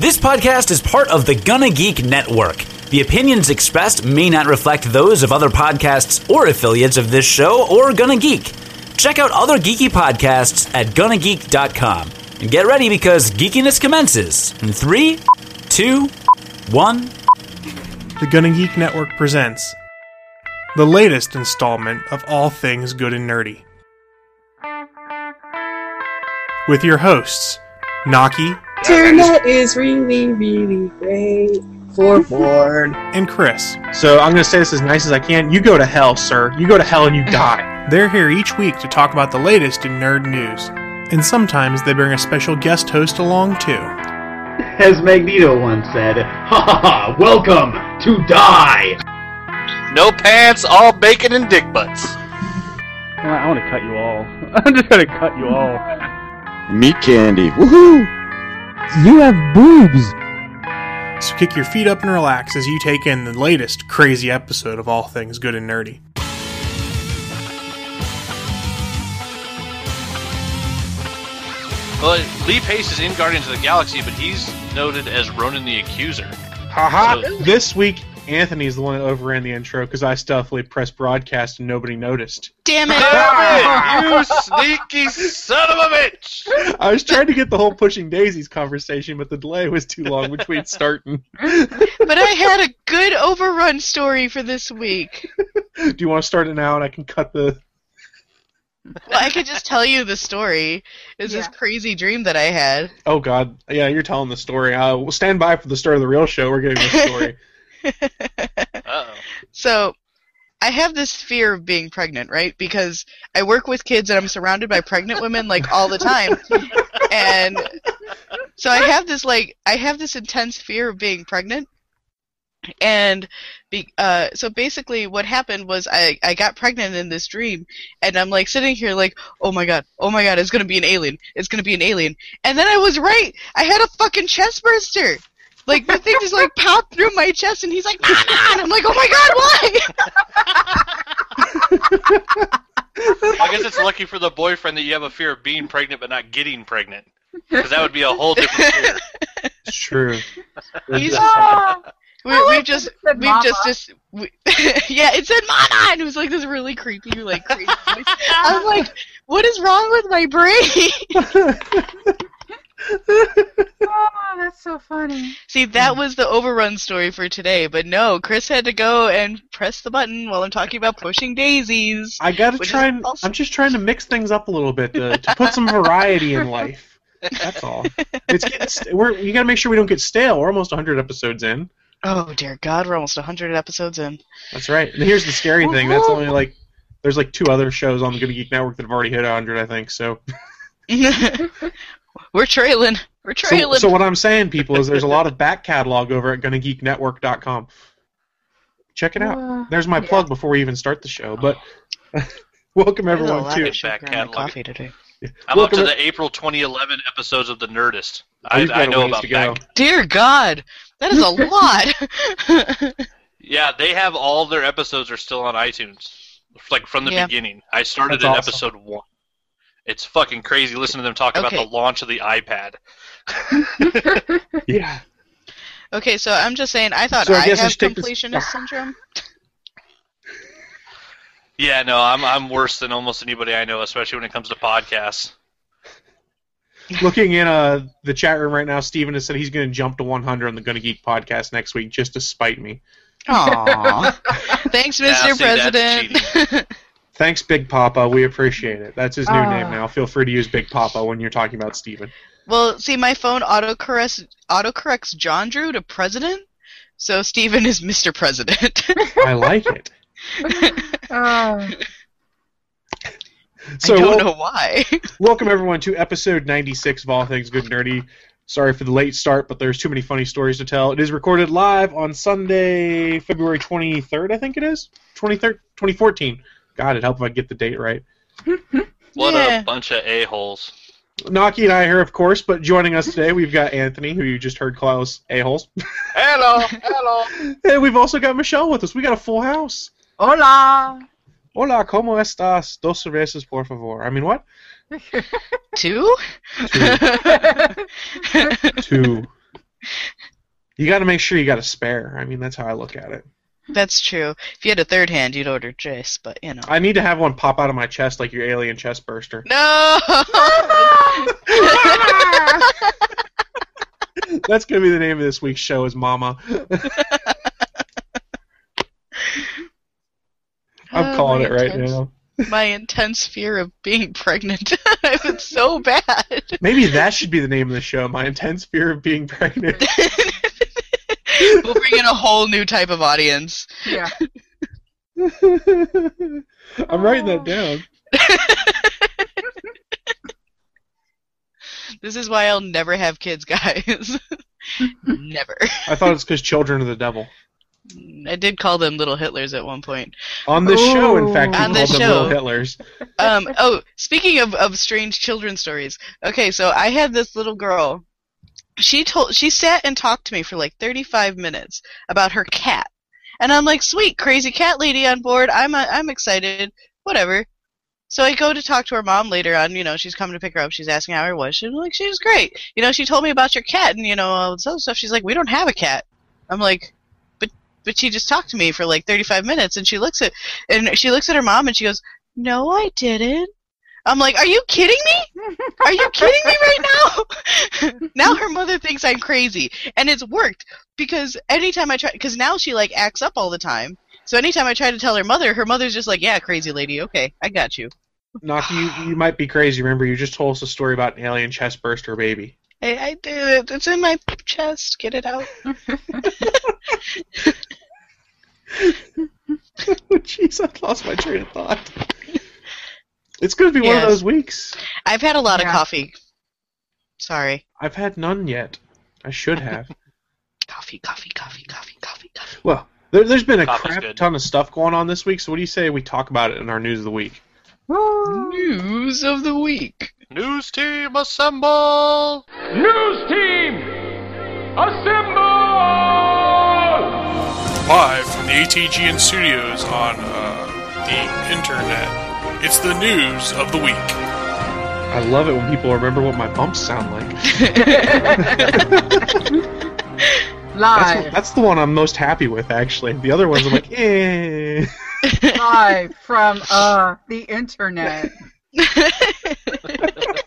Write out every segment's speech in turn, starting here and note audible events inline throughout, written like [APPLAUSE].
This podcast is part of the Gonna Geek Network. The opinions expressed may not reflect those of other podcasts or affiliates of this show or Gonna Geek. Check out other geeky podcasts at GonnaGeek.com. And get ready because geekiness commences in three, two, one. The Gonna Geek Network presents the latest installment of All Things Good and Nerdy. With your hosts, Naki Internet is really, really great for porn. Mm-hmm. and Chris. So I'm going to say this as nice as I can. You go to hell, sir. You go to hell and you [LAUGHS] die. They're here each week to talk about the latest in nerd news. And sometimes they bring a special guest host along too. As Magneto once said, ha ha ha, welcome to die! No pants, all bacon and dick butts. I want to cut you all. [LAUGHS] I'm just gonna cut you all. Meat candy. Woohoo! You have boobs. So kick your feet up and relax as you take in the latest crazy episode of All Things Good and Nerdy. Well, Lee Pace is in Guardians of the Galaxy, but he's noted as Ronan the Accuser. Haha. So- This week, Anthony's the one that overran the intro because I stealthily pressed broadcast and nobody noticed. Damn it! Damn it, you [LAUGHS] sneaky son of a bitch! I was trying to get the whole pushing daisies conversation, but the delay was too long between starting. But I had a good overrun story for this week. Do you want to start it now and I can cut the. Well, I could just tell you the story. It's this crazy dream that I had. Oh, God. Yeah, you're telling the story. Uh, we'll stand by for the start of the real show. We're getting the story. [LAUGHS] [LAUGHS] Uh-oh. So, I have this fear of being pregnant, right? Because I work with kids and I'm surrounded by pregnant women like all the time. And so I have this like I have this intense fear of being pregnant. And be, uh, so basically what happened was I, I got pregnant in this dream and I'm like sitting here like, oh my god, oh my god, it's gonna be an alien. It's gonna be an alien. And then I was right. I had a fucking chest burster. Like the thing just like popped through my chest and he's like, Mama! And I'm like, oh my god, why? I guess it's lucky for the boyfriend that you have a fear of being pregnant but not getting pregnant. Because that would be a whole different fear. It's true. He's Oh, we, I we like just that it we mama. just just we, yeah, it said mama and it was like this really creepy like crazy voice. I was like, what is wrong with my brain? [LAUGHS] [LAUGHS] oh, that's so funny. See, that was the overrun story for today, but no, Chris had to go and press the button while I'm talking about pushing daisies. I gotta try and. also- I'm just trying to mix things up a little bit to, to put some variety in life. That's all. It's getting st- we're you gotta make sure we don't get stale. We're almost 100 episodes in. Oh dear God, we're almost 100 episodes in. That's right. And here's the scary thing. That's only like there's like two other shows on the Gonna Geek Network that have already hit 100. I think so. [LAUGHS] [LAUGHS] we're trailing. We're trailing. so what I'm saying, people, is there's a lot of back catalog over at GonnaGeekNetwork.com. Check it out. Uh, There's my yeah. plug before we even start the show. But [LAUGHS] welcome everyone to. of Back catalog. coffee today. I'm Welcome up to to- the April 2011 episodes of The Nerdist. Oh, I, you've got I a know about to go. back. Dear God, that is a [LAUGHS] lot. [LAUGHS] Yeah, they have all their episodes are still on iTunes, like from the Yeah. beginning. I started That's in awesome. episode one. It's fucking crazy. Listen to them talk about the launch of the iPad. [LAUGHS] Yeah. okay, so I'm just saying, I thought So I I, guess I have should take this- completionist [LAUGHS] syndrome. Yeah, no, I'm I'm worse than almost anybody I know, especially when it comes to podcasts. Looking in uh the chat room right now, Steven has said he's going to jump to 100 on the Gonna Geek podcast next week just to spite me. Aww. [LAUGHS] Thanks, Now, Mr. see, that's President. Thanks, Big Papa. We appreciate it. That's his new Ah. name now. Feel free to use Big Papa when you're talking about Steven. well, see, my phone autocorrects autocorrects John Drew to President, so Steven is Mr. President. [LAUGHS] I like it. Oh, [LAUGHS] So I don't wel- know why. [LAUGHS] welcome everyone to episode 96 of All Things Good and Nerdy. Sorry for the late start, but there's too many funny stories to tell. It is recorded live on Sunday, February 23rd, I think it is. 23rd, 2014. God, it'd help if I get the date right. [LAUGHS] What Yeah. a bunch of a holes. Naki and I are here, of course, but joining us today, we've got Anthony, who you just heard call us a-holes. [LAUGHS] Hello, hello. and we've also got Michelle with us. We got a full house. hola. Hola, ¿cómo estás? Dos cervezas, por favor. I mean, what? [LAUGHS] Two? Two. You got to make sure you got a spare. I mean, that's how I look at it. That's true. If you had a third hand, you'd order Jace, but you know. I need to have one pop out of my chest like your alien chest burster. No. [LAUGHS] That's gonna be the name of this week's show. Is Mama? [LAUGHS] I'm Oh, calling it right intense- now. My intense fear of being pregnant. [LAUGHS] it's so bad. Maybe that should be the name of the show. My intense fear of being pregnant. [LAUGHS] we'll bring in a whole new type of audience. Yeah. [LAUGHS] I'm writing that down. [LAUGHS] This is why I'll never have kids, guys. never. I thought it's because children are the devil. I did call them little Hitlers at one point. On this show, in fact, you On called this them show. little Hitlers. Um, oh, speaking of, of strange children stories. Okay, so I had this little girl. She told she sat and talked to me for like 35 minutes about her cat. And I'm like, "Sweet, crazy cat lady on board. I'm uh, I'm excited. Whatever." So I go to talk to her mom later on, you know, she's coming to pick her up. She's asking how her was. She's like, she's great." You know, she told me about your cat and you know, all this other stuff. She's like, "We don't have a cat." I'm like, "But but she just talked to me for like 35 minutes." And she looks at and she looks at her mom and she goes, "No, I didn't." I'm like, "Are you kidding me? Are you kidding me right now?" [LAUGHS] now her mother thinks I'm crazy, and it's worked because anytime I try, because now she like acts up all the time. So anytime I try to tell her mother, her mother's just like, "Yeah, crazy lady. Okay, I got you." Knock, you you might be crazy. Remember, you just told us a story about an alien chest burster baby. I, I did it. It's in my chest. Get it out. [LAUGHS] [LAUGHS] Jeez, I lost my train of thought. It's going to be one of those weeks. I've had a lot Yeah. of coffee. Sorry. I've had none yet. I should have. [LAUGHS] Coffee, coffee, coffee, coffee, coffee, coffee. well, there, there's been a Coffee's crap good. ton of stuff going on this week. So, what do you say we talk about it in our news of the week? News of the week. News team assemble! News team, assemble! Live from the ATGN studios on uh, the internet. It's the news of the week. I love it when people remember what my bumps sound like. [LAUGHS] That's, Live. that's the one I'm most happy with, actually. The other ones I'm like, eh. [LAUGHS] Live from uh the internet. [LAUGHS]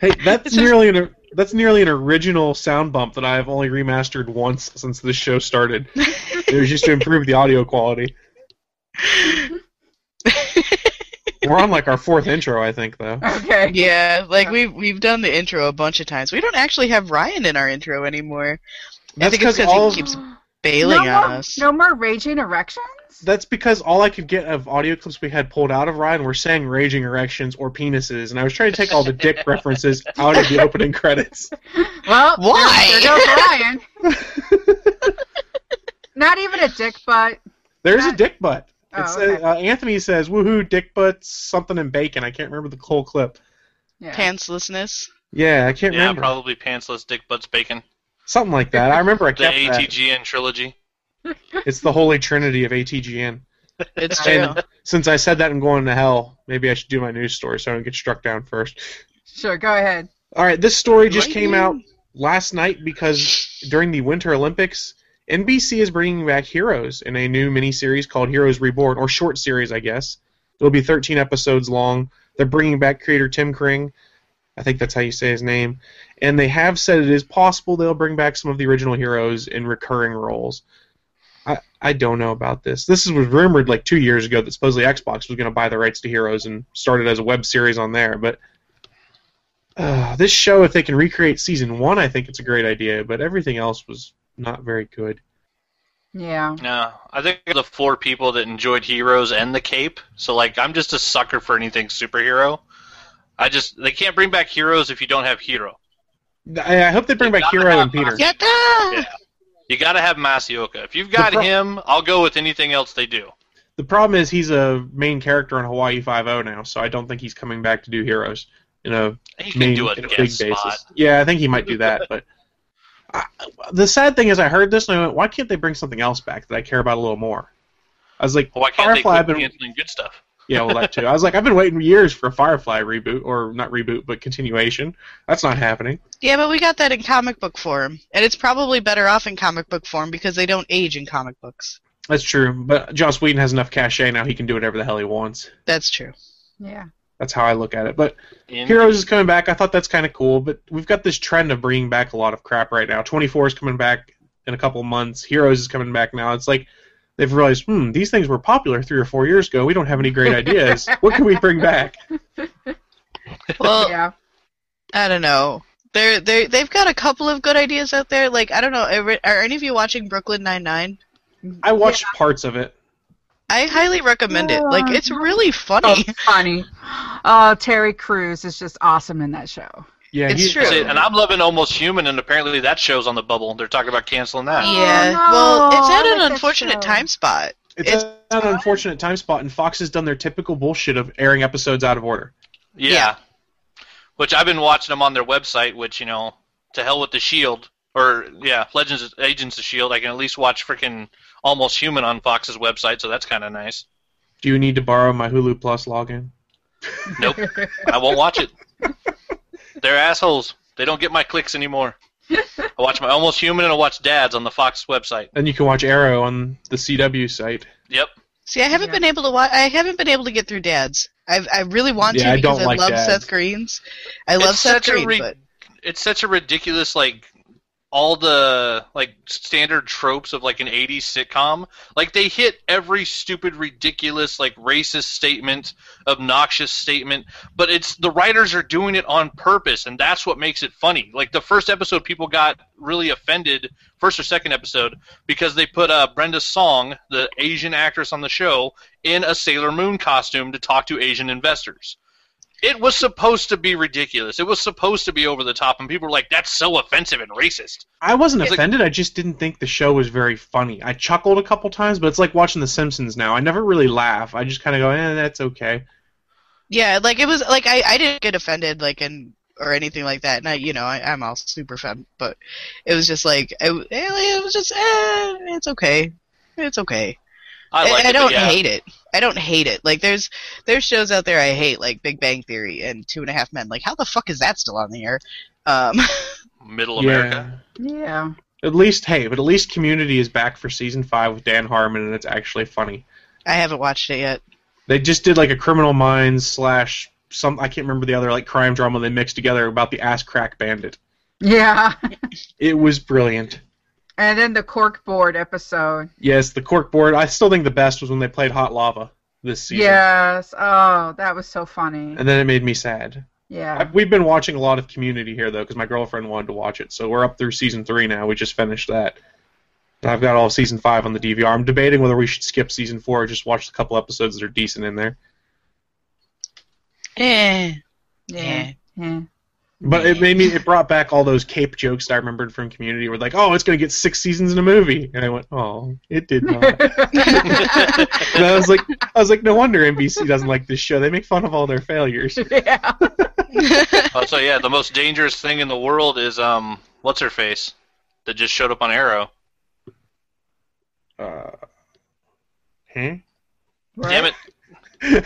Hey, that's nearly an that's nearly an original sound bump that I've only remastered once since this show started. it was just to improve the audio quality. We're on like our fourth intro, I think, though. Okay. Yeah, like we've we've done the intro a bunch of times. We don't actually have Ryan in our intro anymore. I That's think it's 'cause because all- he keeps bailing no on more, us. No more raging erections. That's because all I could get of audio clips we had pulled out of Ryan were saying raging erections or penises, and I was trying to take all the dick [LAUGHS] references out of the opening credits. [LAUGHS] Well, Why? There, goes Ryan. [LAUGHS] Not even a dick butt. There's a dick butt. Oh, It's, okay. uh, uh, Anthony says, "Woohoo, dick butts, something and bacon." I can't remember the whole clip. Yeah. Pantslessness. Yeah, I can't Yeah, remember. probably pantsless dick butts bacon. Something like that. I remember I [LAUGHS] The kept that. ATGN trilogy. [LAUGHS] It's the holy trinity of ATGN. It's true. And since I said that I'm going to hell, maybe I should do my news story so I don't get struck down first. Sure, go ahead. All right, this story just Right came out last night because during the Winter Olympics, NBC is bringing back Heroes in a new miniseries called Heroes Reborn, or short series, I guess. It'll be 13 episodes long. They're bringing back creator Tim Kring. I think that's how you say his name. And they have said it is possible they'll bring back some of the original heroes in recurring roles. I, I don't know about this. This was rumored like two years ago that supposedly Xbox was going to buy the rights to Heroes and start it as a web series on there, but uh, this show, if they can recreate season one, I think it's a great idea. But everything else was not very good. Yeah. No, I think the four people that enjoyed Heroes and the Cape. So like, I'm just a sucker for anything superhero. I just they can't bring back Heroes if you don't have Hero. I, I hope they bring They back Hero and Peter. Yatta! Yeah. You got to have Masi Oka. If you've got pro- him, I'll go with anything else they do. The problem is he's a main character on Hawaii Five O now, so I don't think he's coming back to do Heroes You know, He can main do a a guest big spot. basis. Yeah, I think he might do that. But I, the sad thing is, I heard this and I went, "Why can't they bring something else back that I care about a little more?" I was like, Why can't Firefly. they I've quit been canceling good stuff? Yeah, well, that too. I was like, I've been waiting years for a Firefly reboot, or not reboot, but continuation. That's not happening. Yeah, but we got that in comic book form, and it's probably better off in comic book form because they don't age in comic books. That's true. But Joss Whedon has enough cachet now; he can do whatever the hell he wants. That's true. Yeah. That's how I look at it. But In- Heroes is coming back. I thought that's kind of cool. But we've got this trend of bringing back a lot of crap right now. 24 is coming back in a couple months. Heroes is coming back now. It's like they've realized, hmm, these things were popular three or four years ago. We don't have any great [LAUGHS] ideas. what can we bring back? [LAUGHS] Well, Yeah. I don't know. They're they they've got a couple of good ideas out there. Like I don't know, are, are any of you watching Brooklyn Nine Nine? I watched parts of it. I highly recommend it. Like it's really funny. Oh, funny. funny. Oh, Terry Crews is just awesome in that show. Yeah, It's true. See, and I'm loving Almost Human, and apparently that show's on the bubble. They're talking about canceling that. Yeah. Oh, no, well, it's at an that unfortunate time spot. It's, It's- an unfortunate time spot, and Fox has done their typical bullshit of airing episodes out of order. Yeah. Yeah. Which I've been watching them on their website, which, you know, to hell with the Shield. Or, yeah, Legends of Agents of S.H.I.E.L.D. I can at least watch freaking Almost Human on Fox's website, so that's kind of nice. Do you need to borrow my Hulu Plus login? Nope. I won't watch it. They're assholes. They don't get my clicks anymore. I watch my Almost Human and I watch Dads on the Fox website. Then you can watch Arrow on the CW site. Yep. See, I haven't Yeah. been able to watch. I haven't been able to get through Dads. I've I really want Yeah, to I because don't I, like love Dads. Seth Greens. I love It's Seth such a Green, re- but it's such a ridiculous like all the like standard tropes of like an 80s sitcom like they hit every stupid ridiculous like racist statement obnoxious statement but it's the writers are doing it on purpose and that's what makes it funny. Like the first episode people got really offended first or second episode because they put uh, Brenda Song the Asian actress on the show in a Sailor Moon costume to talk to Asian investors it was supposed to be ridiculous. It was supposed to be over the top, and people were like, "That's so offensive and racist." I wasn't It's like- offended. I just didn't think the show was very funny. I chuckled a couple times, but it's like watching The Simpsons now. I never really laugh. I just kind of go, "Eh, that's okay." yeah, like it was like I I didn't get offended like and or anything like that. And I you know I, I'm all super fan, but it was just like it, it was just eh, it's okay, it's okay. I like I, it, don't yeah. hate it. I don't hate it. Like there's there's shows out there I hate like Big Bang Theory and Two and a Half Men. Like how the fuck is that still on the air? Um, [LAUGHS] Middle America. Yeah. At least, hey, but at least Community is back for season five with Dan Harmon, and it's actually funny. I haven't watched it yet. They just did like a Criminal Minds slash some I can't remember the other like crime drama they mixed together about the ass crack bandit. Yeah. It was brilliant. And then the corkboard episode. Yes, the corkboard. I still think the best was when they played Hot Lava this season. Yes. Oh, that was so funny. And then it made me sad. Yeah. I, we've been watching a lot of Community here though, because my girlfriend wanted to watch it. So we're up through season three now. We just finished that. And I've got all of season five on the DVR. I'm debating whether we should skip season four or just watch the couple episodes that are decent in there. Eh. Yeah. Yeah. But it made me. It brought back all those cape jokes that I remembered from Community. Where like, oh, it's gonna get six seasons in a movie, and I went, oh, it did not. [LAUGHS] and I was like, I was like, no wonder NBC doesn't like this show. They make fun of all their failures. [LAUGHS] yeah. oh, so yeah, the most dangerous thing in the world is um, what's her face, that just showed up on Arrow. Uh, huh? Damn it!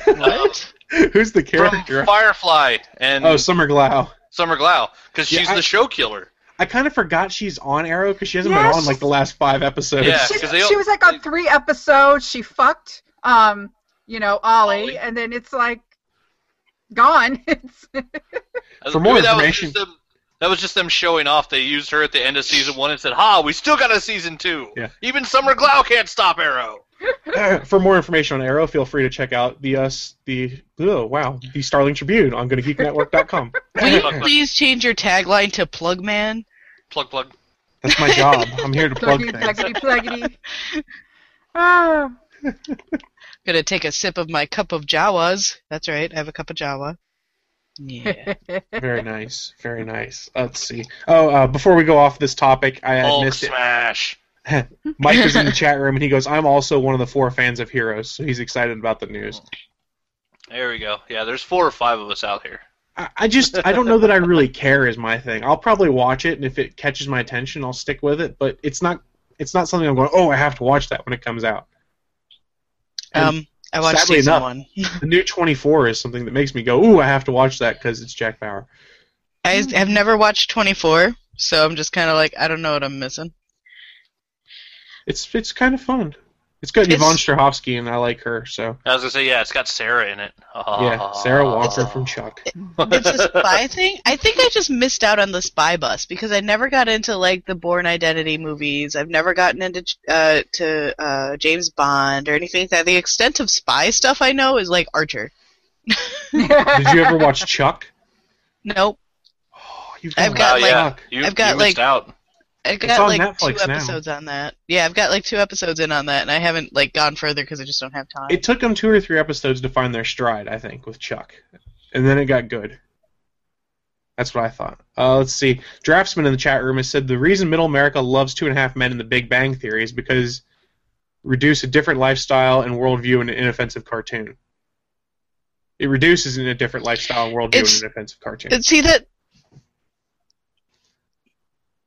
What? [LAUGHS] Who's the From character? Firefly and Oh, Summer Glau. Summer Glau, because Yeah, she's I- the show killer. I kind of forgot she's on Arrow because she hasn't Yes. been on like the last five episodes. Yeah. She, 'cause they- she was like on three episodes. She fucked, um, you know, Ollie, Ollie. and then it's like gone. [LAUGHS] It's For more Maybe that was information- just them- that was just them showing off. They used her at the end of season one and said, "Ha, we still got a season two. Yeah. Even Summer Glau can't stop Arrow." [LAUGHS] For more information on Arrow, feel free to check out the uh, the oh wow the Starling Tribune on GonnaGeekNetwork.com. Will you [LAUGHS] please change your tagline to Plug Man? Plug, plug. That's my job. [LAUGHS] I'm here to plug pluggity, things. pluggity, pluggity. Ah. Gonna take a sip of my cup of Jawas. That's right, I have a cup of Jawa. Yeah. Very nice, very nice. Let's see. Oh, uh, before we go off this topic, I had Hulk missed it. Smash. [LAUGHS] Mike is in the chat room and he goes, "I'm also one of the four fans of Heroes," so he's excited about the news. There we go. Yeah, there's four or five of us out here. I, I just I don't know that I really care is my thing. I'll probably watch it, and if it catches my attention, I'll stick with it. But it's not it's not something I'm going. Oh, I have to watch that when it comes out. And Um, I watched Sadly season enough, one. [LAUGHS] the new 24 is something that makes me go, ooh, I have to watch that because it's Jack Bauer. I have never watched 24, so I'm just kind of like, I don't know what I'm missing. It's it's kind of fun. It's got It's- Yvonne Strahovski, and I like her. So I was gonna say, yeah, it's got Sarah in it. yeah, Sarah Walker from Chuck. It's a spy thing. I think I just missed out on the spy bus because I never got into like the Bourne Identity movies. I've never gotten into uh, to uh, James Bond or anything like that. The extent of spy stuff I know is like Archer. Did you ever watch Chuck? [LAUGHS] Nope. You've I've gotta Oh, like yeah. You, I've got you missed like I've got like Netflix two now. episodes on that. Yeah, I've got like two episodes in on that, and I haven't like gone further because I just don't have time. It took them two or three episodes to find their stride, I think, with Chuck, and then it got good. That's what I thought. Uh, let's see. Draftsman in the chat room has said the reason Middle America loves Two and a Half Men in The Big Bang Theory is because reduce a different lifestyle and worldview in an inoffensive cartoon. It reduces in a different lifestyle and worldview It's- in an inoffensive cartoon. See that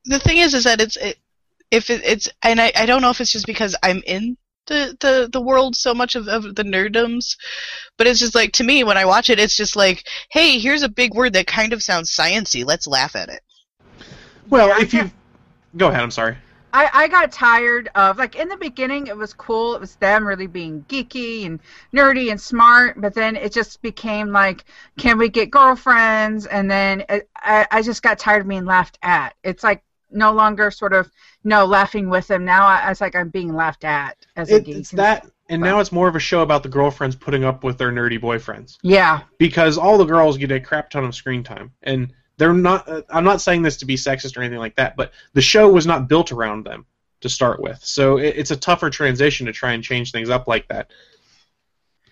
the thing is, is that it's it, if it, it's and I, I don't know if it's just because I'm in the the, the world so much of, of the nerdums, but it's just like to me when I watch it, it's just like, hey, here's a big word that kind of sounds sciency. Let's laugh at it. well, if you go ahead, I'm sorry. I, I got tired of like in the beginning it was cool it was them really being geeky and nerdy and smart but then it just became like can we get girlfriends and then it, I, I just got tired of being laughed at it's like no longer sort of no laughing with them now I, it's like I'm being laughed at as a geek it's that, and now it's more of a show about the girlfriends putting up with their nerdy boyfriends. yeah because all the girls get a crap ton of screen time and they're not uh, i'm not saying this to be sexist or anything like that but the show was not built around them to start with so it, it's a tougher transition to try and change things up like that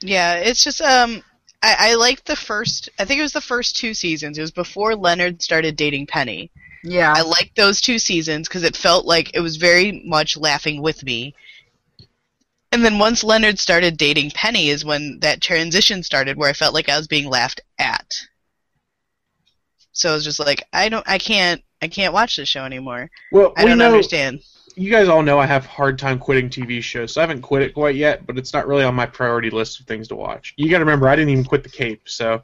Yeah, it's just um I, I liked the first I think it was the first two seasons. It was before Leonard started dating Penny. Yeah I liked those two seasons because it felt like it was very much laughing with me. And then once Leonard started dating Penny is when that transition started where I felt like I was being laughed at. So I was just like, I don't I can't I can't watch this show anymore. well I we don't know understand. you guys all know i have a hard time quitting tv shows so i haven't quit it quite yet but it's not really on my priority list of things to watch you got to remember i didn't even quit the cape so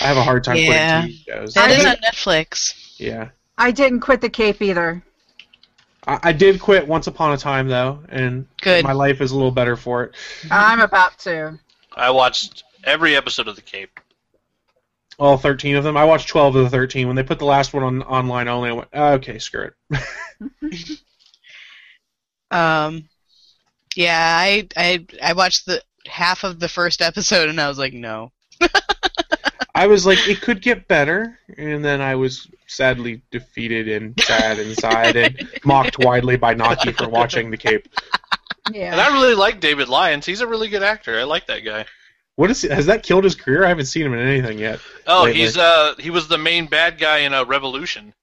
i have a hard time Yeah. quitting tv shows That I on Netflix. yeah I didn't quit the cape either I, I did quit once upon a time though and Good. my life is a little better for it I'm about to I watched every episode of The Cape. all 13 of them. I watched 12 of the 13. When they put the last one on online only, I went, "Ah, okay, screw it. [LAUGHS] Um yeah, I I I watched the half of the first episode and I was like, no. [LAUGHS] I was like, it could get better, and then I was sadly defeated and sad inside and mocked widely by Naki for watching The Cape. yeah And I really like David Lyons. He's a really good actor. I like that guy. What is has that killed his career? I haven't seen him in anything yet. Oh, lately. he's uh he was the main bad guy in a Revolution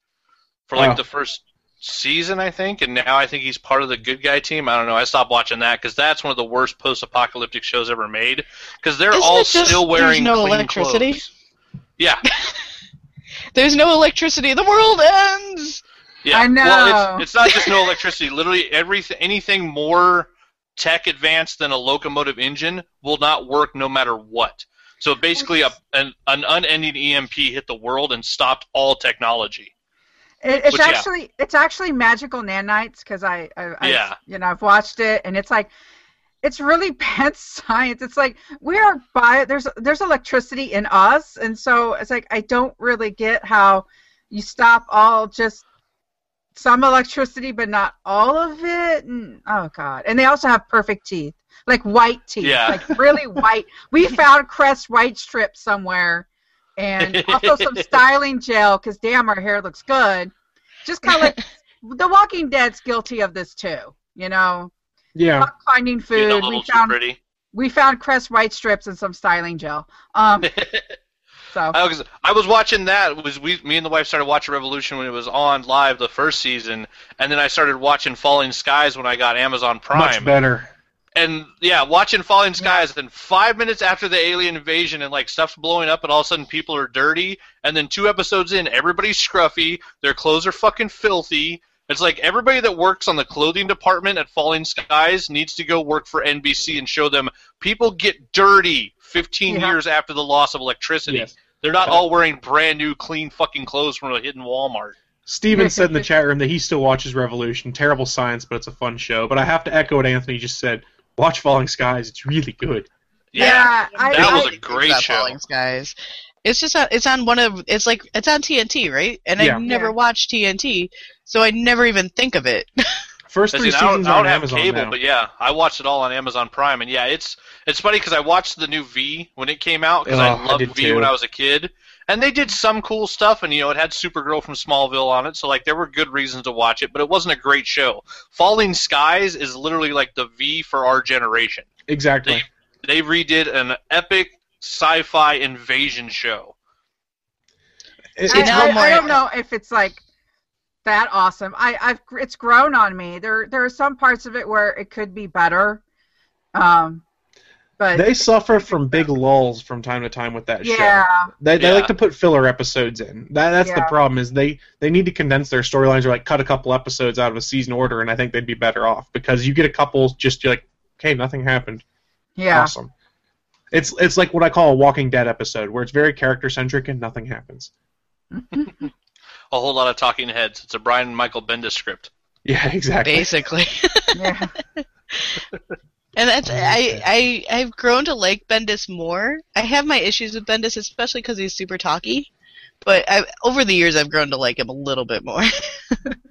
for like Oh. the first season, I think, and now I think he's part of the good guy team. I don't know. I stopped watching that because that's one of the worst post-apocalyptic shows ever made. Because they're Isn't all just still there's wearing no clean electricity? clothes. Yeah, [LAUGHS] There's no electricity. The world ends. yeah. I know. Well, it's, it's not just no electricity. Literally, everything, anything more tech advanced than a locomotive engine will not work no matter what. So basically, a, an, an unending EMP hit the world and stopped all technology. It, it's Which, yeah. actually it's actually magical nanites because I, I, I Yeah. you know I've watched it and it's like it's really [LAUGHS] bad science. It's like we are by there's there's electricity in us and so it's like I don't really get how you stop all just some electricity but not all of it. And, oh god! And they also have perfect teeth, like white teeth, Yeah. like really [LAUGHS] white. We found Crest white strip somewhere, and also some [LAUGHS] styling gel because damn, our hair looks good. Just kind of like The Walking Dead's guilty of this too. You know, Yeah. not finding Being a food. We too found pretty. we found Crest white strips and some styling gel. Um, [LAUGHS] so I was, I was watching that. It Was we, me and the wife started watching Revolution when it was on live the first season, and then I started watching Falling Skies when I got Amazon Prime. Much better. And yeah, watching Falling Skies, then five minutes after the alien invasion and like stuff's blowing up, and all of a sudden people are dirty, and then two episodes in, everybody's scruffy, their clothes are fucking filthy, It's like everybody that works on the clothing department at Falling Skies needs to go work for NBC and show them people get dirty 15 Yeah. years after the loss of electricity. Yes. They're not all wearing brand new, clean fucking clothes from a hidden Walmart. Steven said in the [LAUGHS] chat room that he still watches Revolution. Terrible science, but it's a fun show. But I have to echo what Anthony just said. Watch Falling Skies. It's really good. Yeah, I, that I, was a great About show. Falling Skies. It's just on, it's on one of it's like it's on TNT, right? And Yeah. I never Yeah. watched TNT, so I never even think of it. [LAUGHS] First three see, I don't, seasons I don't on have Amazon cable, now. but yeah, I watched it all on Amazon Prime, and yeah, it's it's funny because I watched the new V when it came out because Oh, I I loved did V too. when I was a kid, and they did some cool stuff, and you know it had Supergirl from Smallville on it, so like there were good reasons to watch it, but it wasn't a great show. Falling Skies is literally like the V for our generation. exactly. They redid an epic sci-fi invasion show. It- I, it's now I- I don't know if it's like that awesome. I, I've it's grown on me. There there are some parts of it where it could be better. Um, but they suffer from [LAUGHS] big lulls from time to time with that show. yeah, They, they Yeah. like to put filler episodes in. That, that's the problem is they, they need to condense their storylines or like cut a couple episodes out of a season order, and I think they'd be better off because you get a couple just you're like, okay, nothing happened. yeah. Awesome. It's it's like what I call a Walking Dead episode where it's very character centric and nothing happens. [LAUGHS] A whole lot of talking heads. It's a Brian Michael Bendis script. Yeah, exactly. Basically. [LAUGHS] yeah. And that's oh, I I I've grown to like Bendis more. I have my issues with Bendis, especially because he's super talky. But I, over the years, I've grown to like him a little bit more.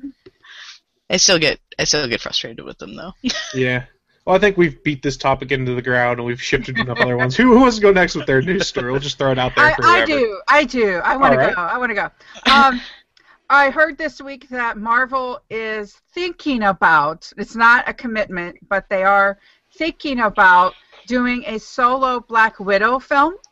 [LAUGHS] I still get I still get frustrated with him though. Yeah. Well, I think we've beat this topic into the ground and we've shifted to enough other ones. Who, who wants to go next with their news story? We'll just throw it out there I, for I do. I do. I want to All right. go. I want to go. Um, [LAUGHS] I heard this week that Marvel is thinking about, it's not a commitment, but they are thinking about doing a solo Black Widow film. [LAUGHS]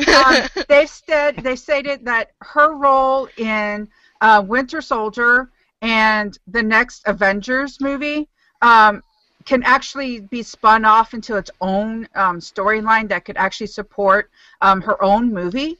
Um, um, they've said they stated that her role in uh, Winter Soldier and the next Avengers movie um, can actually be spun off into its own um, storyline that could actually support um, her own movie.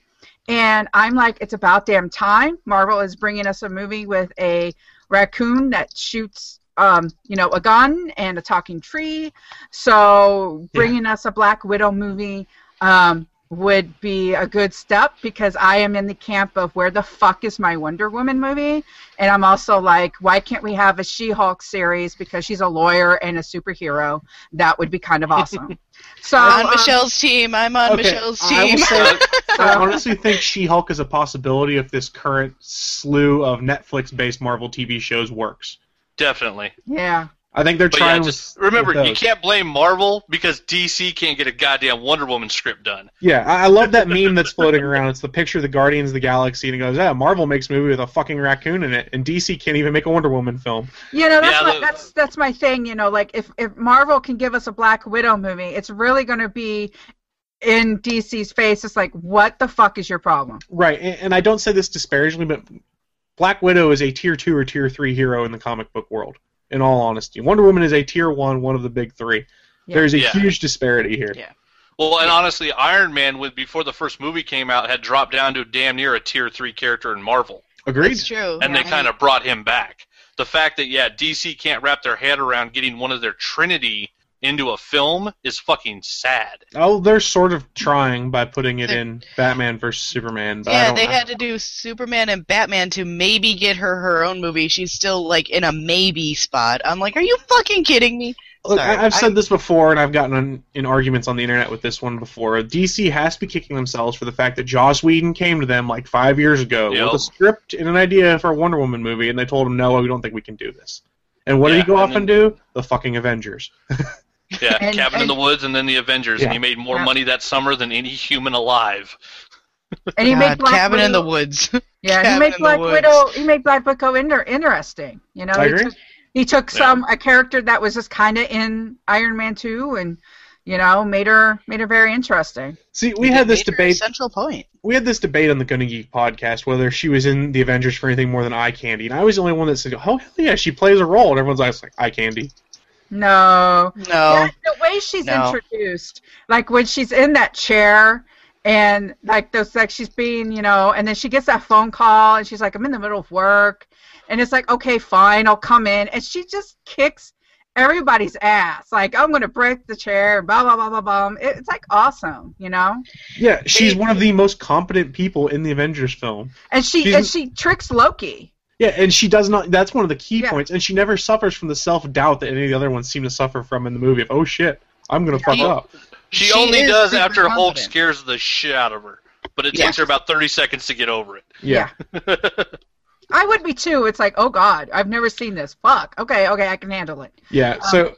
And I'm like, it's about damn time. Marvel is bringing us a movie with a raccoon that shoots, um, you know, a gun and a talking tree. So bringing us a Black Widow movie um, would be a good step because I am in the camp of where the fuck is my Wonder Woman movie, and I'm also like, why can't we have a She-Hulk series because she's a lawyer and a superhero? That would be kind of awesome. [LAUGHS] so I'm on um, Michelle's team. I'm on Okay, Michelle's I will team. say, [LAUGHS] I honestly think She-Hulk is a possibility if this current slew of Netflix-based Marvel TV shows works. Definitely. yeah. I think they're But yeah, trying. just with, remember, with you can't blame Marvel because DC can't get a goddamn Wonder Woman script done. Yeah, I I love that meme that's floating around. It's the picture of the Guardians of the Galaxy, and it goes, "Yeah, Marvel makes a movie with a fucking raccoon in it, and DC can't even make a Wonder Woman film." You know, that's Yeah, my, the- that's that's my thing. You know, like if if Marvel can give us a Black Widow movie, it's really going to be in DC's face. It's like, what the fuck is your problem? Right, and, and I don't say this disparagingly, but Black Widow is a tier two or tier three hero in the comic book world. In all honesty, Wonder Woman is a tier one, one of the big three. Yeah. There's a Yeah. huge disparity here. Yeah. Well, and honestly, Iron Man, with before the first movie came out, had dropped down to damn near a tier three character in Marvel, Agreed. That's true. and Yeah. they kind of brought him back. The fact that yeah, DC can't wrap their head around getting one of their Trinity into a film is fucking sad. Oh, they're sort of trying by putting it They're- in Batman versus Superman, but I yeah, don't. they had to do Superman and Batman to maybe get her her own movie. She's still like in a maybe spot. I'm like, are you fucking kidding me? Look, Sorry, I, I've said I- this before, and I've gotten in, in arguments on the internet with this one before. DC has to be kicking themselves for the fact that Joss Whedon came to them like five years ago Yep. with a script and an idea for a Wonder Woman movie, and they told him, "No, we don't think we can do this." And what did he go and off and then- do? The fucking Avengers. [LAUGHS] Yeah, And- Cabin in the Woods, and then the Avengers, Yeah. and he made more Yeah. money that summer than any human alive. And he made Black Cabin Widow, in the Woods. [LAUGHS] Yeah, he made Black Widow. He made Black Widow inter- interesting. You know, I he agree. took, he took Yeah. some a character that was just kind of in Iron Man two, and you know, made her made her very interesting. See, we They had this made her a debate. Central point. We had this debate on the Gonna Geek podcast whether she was in the Avengers for anything more than eye candy, and I was the only one that said, "Oh hell yeah, she plays a role," and everyone's always like, "Eye candy." No, No. Yeah, the way she's No. introduced, like when she's in that chair and like those like she's being you know and then she gets that phone call and she's like i'm in the middle of work. And it's like okay fine i'll come in. And she just kicks everybody's ass. Like i'm gonna break the chair blah blah blah blah blah. It- it's like awesome you know? Yeah, she's one of the most competent people in the Avengers film. and she She's- and she tricks loki Yeah, and she does not. That's one of the key Yeah. points, and she never suffers from the self doubt that any of the other ones seem to suffer from in the movie. Of oh shit, I'm gonna fuck Yeah. up. She, She only does super after Hulk scares the shit out of her. But it Yeah. takes her about 30 seconds to get over it. Yeah. i would be too it's like oh god i've never seen this fuck okay okay i can handle it Yeah. So, the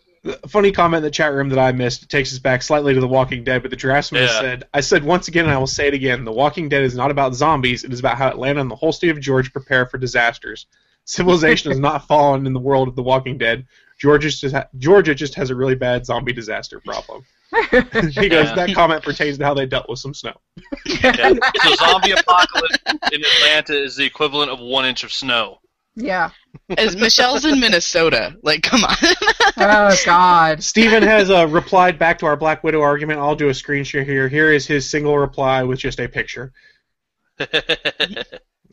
funny comment in the chat room that I missed It takes us back slightly to The Walking Dead, but the Draftsman Yeah. said, I said once again, and I will say it again, The Walking Dead is not about zombies, it is about how Atlanta and the whole state of Georgia prepare for disasters. Civilization has not [LAUGHS] fallen in the world of The Walking Dead. Georgia just, ha- Georgia just has a really bad zombie disaster problem. [LAUGHS] he goes, Yeah. that comment pertains to how they dealt with some snow. Yeah. so zombie apocalypse in Atlanta is the equivalent of one inch of snow. Yeah As Michelle's in Minnesota. Like, come on. [LAUGHS] oh god Steven has uh, replied back to our Black Widow argument. I'll do a screen share here. Here is his single reply with just a picture. [LAUGHS]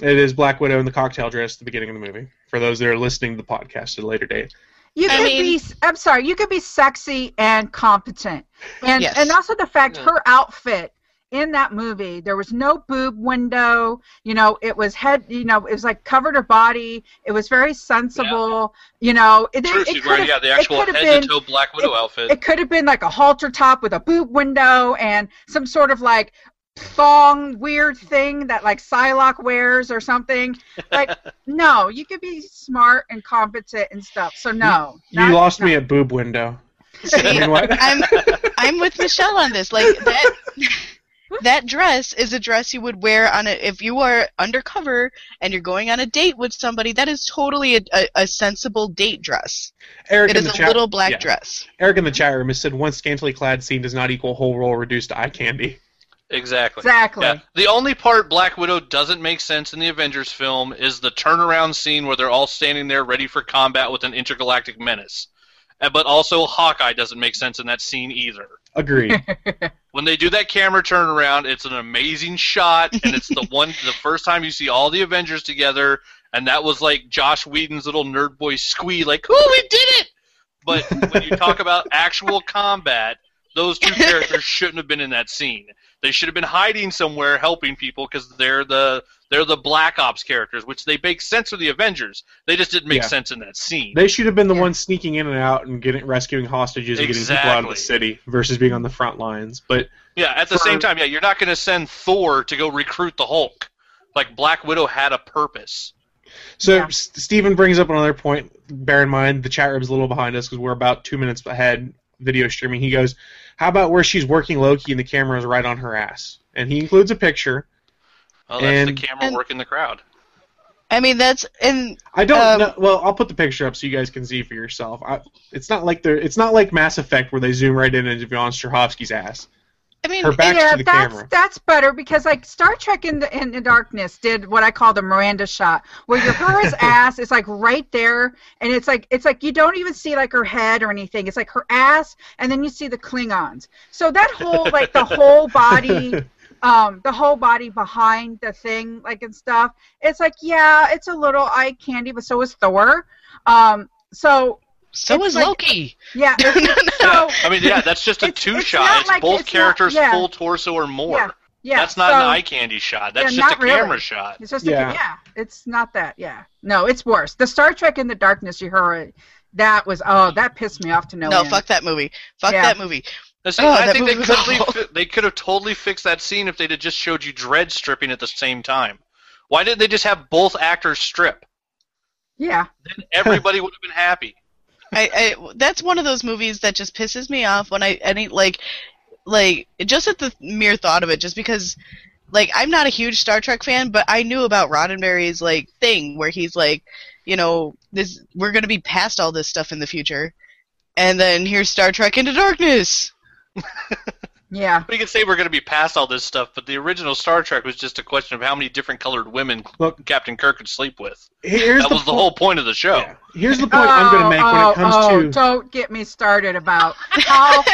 It is Black Widow in the cocktail dress at the beginning of the movie. For those that are listening to the podcast at a later date. You I could mean- be. I'm sorry. You could be sexy and competent, and Yes. and also the fact Yeah. her outfit in that movie, there was no boob window. You know, it was head. You know, it was like covered her body. It was very sensible. You know, it, True, it, she's it wearing could've- yeah, the actual head been- to toe Black Widow outfit. It could have been like a halter top with a boob window and some sort of like thong weird thing that like Psylocke wears or something. Like, [LAUGHS] no, you could be smart and competent and stuff. So no, You not- lost no. me at boob window. [LAUGHS] See, I mean, what? I'm I'm with Michelle on this. Like that [LAUGHS] [LAUGHS] that dress is a dress you would wear on a if you are undercover and you're going on a date with somebody. That is totally a, a, a sensible date dress. Eric It in is the a chat, little black yeah. dress. Eric in the chat room has said one scantily clad scene does not equal whole role reduced to eye candy. Exactly. Exactly. Yeah. The only part Black Widow doesn't make sense in the Avengers film is the turnaround scene where they're all standing there ready for combat with an intergalactic menace. But also Hawkeye doesn't make sense in that scene either. Agreed. [LAUGHS] When they do that camera turnaround, it's an amazing shot, and it's the [LAUGHS] one the first time you see all the Avengers together, and that was like Joss Whedon's little nerd boy squee, like, "Oh, we did it!" But when you talk about [LAUGHS] actual combat, those two characters shouldn't have been in that scene. They should have been hiding somewhere, helping people, because they're the they're the Black Ops characters, which they make sense for the Avengers. They just didn't make Yeah. sense in that scene. They should have been the Yeah. ones sneaking in and out and getting rescuing hostages and getting people out of the city versus being on the front lines. But Yeah, at the For- same time, yeah, you're not going to send Thor to go recruit the Hulk. Like Black Widow had a purpose. So Yeah. S- Steven brings up another point. Bear in mind the chat room's a little behind us because we're about two minutes ahead video streaming. He goes, "How about where she's working Loki and the camera is right on her ass?" And he includes a picture. Oh, that's And- the camera and- working the crowd. I mean that's and I don't Um, know. Well, I'll put the picture up so you guys can see for yourself. I, it's not like the it's not like Mass Effect where they zoom right in into Yvonne Strahovski's ass. I mean Her back's yeah, to the that's camera. that's better because like Star Trek in the in the darkness did what I call the Miranda shot, where your her [LAUGHS] ass is like right there, and it's like it's like you don't even see like her head or anything. It's like her ass, and then you see the Klingons. So that whole like the whole body, [LAUGHS] um, the whole body behind the thing, like and stuff. It's like yeah, it's a little eye candy, but so is Thor. Um, so so is like- Loki. yeah, [LAUGHS] it's- so I mean, yeah, that's just a It's- two it's shot. not It's like- both it's not- characters yeah. full torso or more. yeah, yeah. that's not so, an eye candy shot. That's Yeah, just a not really. camera shot. It's just Yeah. a, yeah, it's not that. Yeah, no, it's worse. The Star Trek in the Darkness you heard, that was oh, that pissed me off to no, No, end. fuck that movie. Fuck Yeah. that movie. Now, see, Oh, I think they could, was have they could have totally fixed that scene if they'd have just showed you Dread stripping at the same time. Why didn't they just have both actors strip? Yeah, Then everybody would have been happy. [LAUGHS] I, I that's one of those movies that just pisses me off when I any like like just at the mere thought of it just because like I'm not a huge Star Trek fan but I knew about Roddenberry's like thing where he's like you know this we're going to be past all this stuff in the future and then here's Star Trek Into Darkness [LAUGHS] yeah, We could say we're going to be past all this stuff, but the original Star Trek was just a question of how many different colored women Look- Captain Kirk could sleep with. Here's that was the whole point of the show. Yeah. Here's the point oh, I'm going to make when Oh, it comes oh, to Don't get me started about how [LAUGHS]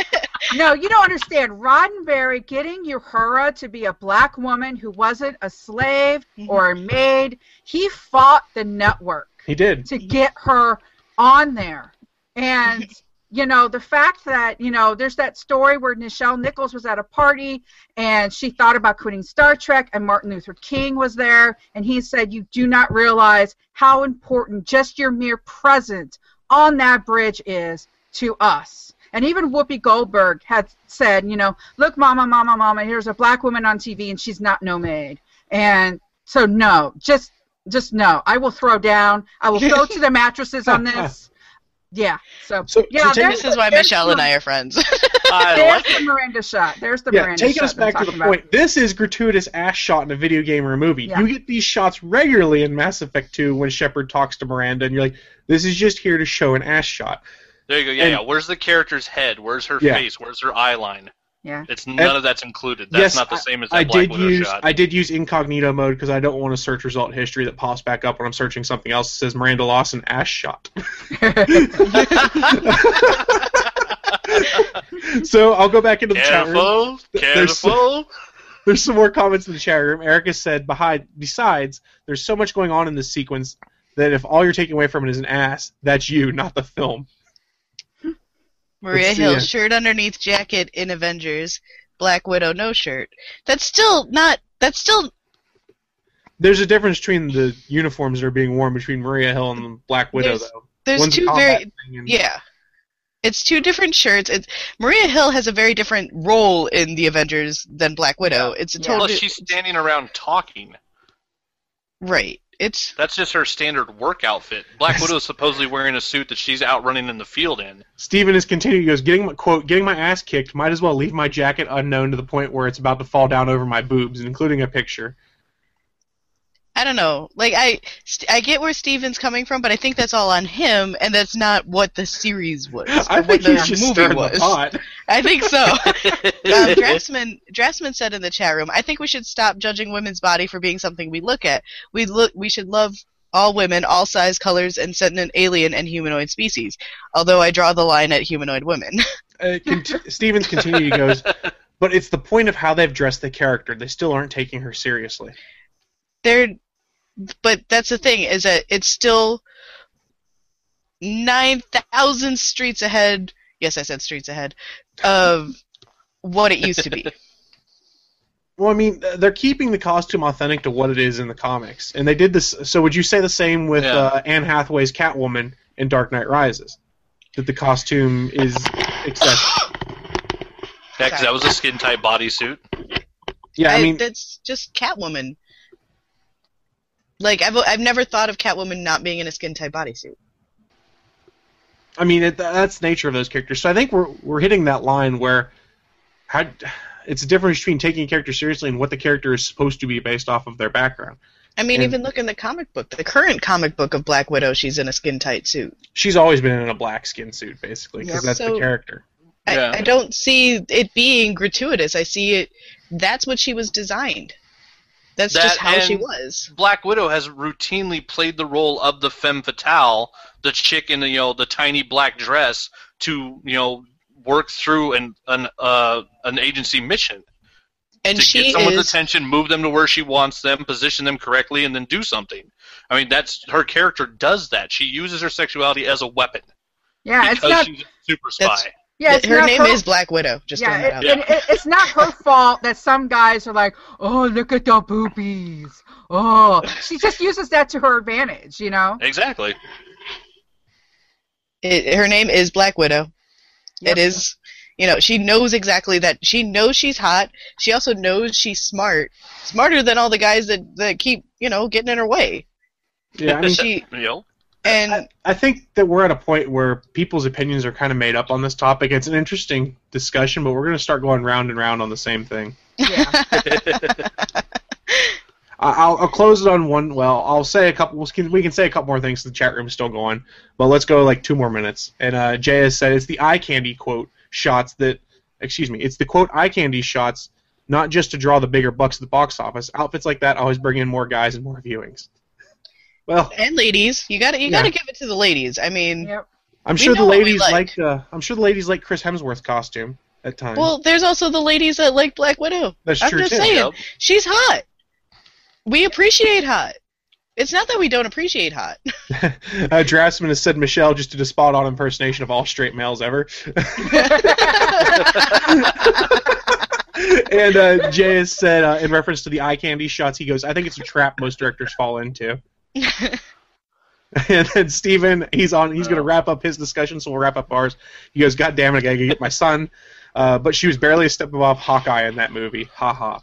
No, you don't understand. Roddenberry getting Uhura to be a black woman who wasn't a slave mm-hmm. or a maid, he fought the network He did. to get her on there. And you know, the fact that, you know, there's that story where Nichelle Nichols was at a party and she thought about quitting Star Trek and Martin Luther King was there and he said you do not realize how important just your mere presence on that bridge is to us. And even Whoopi Goldberg had said, you know, look, mama, mama, mama, here's a black woman on TV and she's not no maid. And so no, just just no. I will throw down. I will go to the [LAUGHS] mattresses on this. Yeah. So, yeah, So this is why Michelle the- and I are friends. [LAUGHS] I There's the Miranda shot. There's the yeah, Miranda taking shot. us back to the about. point. This is gratuitous ass shot in a video game or a movie. Yeah. You get these shots regularly in Mass Effect 2 when Shepard talks to Miranda, and you're like, this is just here to show an ass shot. There you go. Yeah, And- yeah. Where's the character's head? Where's her Yeah. face? Where's her eye line? Yeah. It's none of that's included. That's yes, not the same as that I Black did Widow use shot. I did use incognito mode because I don't want a search result history that pops back up when I'm searching something else that says Miranda Lawson ass shot. [LAUGHS] so I'll go back into the chat room. Careful, There's some- careful. There's some more comments in the chat room. Erica said, "Behind, besides, there's so much going on in this sequence that if all you're taking away from it is an ass, that's you, not the film." Maria Hill ya. shirt underneath jacket in Avengers. Black Widow no shirt. That's still not. That's still There's a difference between the uniforms that are being worn between Maria Hill and Black Widow, There's- though. there's One's two very and- yeah. It's two different shirts. It's Maria Hill has a very different role in the Avengers than Black Widow. It's a total Plus, she's standing around talking. right. It's That's just her standard work outfit. Black Widow is supposedly wearing a suit that she's out running in the field in. Steven is continuing. He goes, getting my, quote, getting my ass kicked. Might as well leave my jacket unknown to the point where it's about to fall down over my boobs, including a picture. I don't know. Like I, st- I get where Steven's coming from, but I think that's all on him, and that's not what the series was. I think the he's just movie was. the pot. [LAUGHS] I think so. [LAUGHS] um, Draftsman, Draftsman said in the chat room, "I think we should stop judging women's body for being something we look at. We look, we should love all women, all size, colors, and sentient alien and humanoid species. Although I draw the line at humanoid women." [LAUGHS] Uh, cont- Stevens continues, He goes, but it's the point of how they've dressed the character. They still aren't taking her seriously. they're but that's the thing is that it's still 9000 streets ahead yes i said streets ahead of what it used to be [LAUGHS] Well, I mean, uh, they're keeping the costume authentic to what it is in the comics, and they did this. So, would you say the same with Yeah. uh, Anne Hathaway's Catwoman in Dark Knight Rises? That the costume is excessive. Yeah, 'cause that was a skin tight bodysuit. Yeah, I mean, that's just catwoman like I've, I've never thought of catwoman not being in a skin tight bodysuit I mean, it, that's the nature of those characters. So I think we're we're hitting that line where how it's a difference between taking a character seriously and what the character is supposed to be based off of their background. i mean And- even look in the comic book the current comic book of black widow she's in a skin tight suit She's always been in a black skin suit, basically, because Yeah. that's the character. I, I don't see it being gratuitous. I see it. That's what she was designed. That's just how she was. Black Widow has routinely played the role of the femme fatale, the chick in the you know the tiny black dress, to you know work through an an uh, an agency mission And to she get someone's is. attention, move them to where she wants them, position them correctly, and then do something. I mean, that's her character does that. She uses her sexuality as a weapon Yeah, it's not. she's a super spy. Yeah, her name her- is Black Widow. Just yeah, throwing that it, out. and it, it's not her [LAUGHS] fault that some guys are like, "Oh, look at the boobies." Oh, she just uses that to her advantage, you know. Exactly. It, her name is Black Widow. It is, you know, she knows exactly that. She knows she's hot. She also knows she's smart, smarter than all the guys that that keep, you know, getting in her way. Yeah, I mean, she You know, and I think that we're at a point where people's opinions are kind of made up on this topic. It's an interesting discussion, but we're going to start going round and round on the same thing. [LAUGHS] I- I'll, I'll close it on one. Well, I'll say a couple. We can, we can say a couple more things. The chat room's still going, but let's go like two more minutes. And uh, Jay has said it's the eye candy quote shots that. Excuse me. It's the quote eye candy shots, not just to draw the bigger bucks at the box office. Outfits like that always bring in more guys and more viewings. Well, and ladies, you got to you Yeah. got to give it to the ladies. I mean, I'm sure the know what we ladies like. like. uh, I'm sure the ladies like Chris Hemsworth's costume, at times. Well, there's also the ladies that like Black Widow. That's I'm true, just too. saying, Yep. she's hot. We appreciate hot. It's not that we don't appreciate hot. [LAUGHS] uh, Draftsman has said Michelle just did a spot on impersonation of all straight males ever. [LAUGHS] and uh, Jay has said, uh, in reference to the eye candy shots, he goes, I think it's a trap most directors fall into. [LAUGHS] and then Steven, he's on. He's going to wrap up his discussion, so we'll wrap up ours. He goes, God damn it, I got to get my son. Uh, but she was barely a step above Hawkeye in that movie. Ha ha.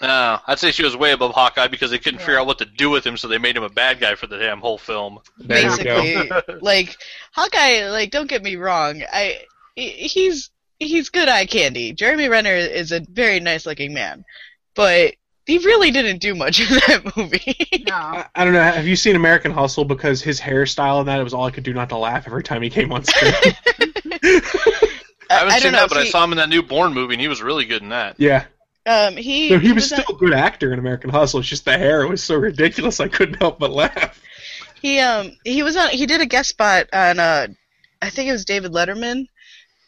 No, I'd say she was way above Hawkeye because they couldn't figure out what to do with him, so they made him a bad guy for the damn whole film. Basically, [LAUGHS] like Hawkeye. Like, don't get me wrong. I he's he's good eye candy. Jeremy Renner is a very nice looking man, but he really didn't do much [LAUGHS] in that movie. No. I, I don't know. Have you seen American Hustle? Because his hairstyle in that, it was all I could do not to laugh every time he came on screen. [LAUGHS] I haven't I seen don't know that, if but I saw him in that new Bourne movie, and he was really good in that. yeah. Um, he So he was on- still a good actor in American Hustle. It's just the hair was so ridiculous I couldn't help but laugh. He um he was on he did a guest spot on uh I think it was David Letterman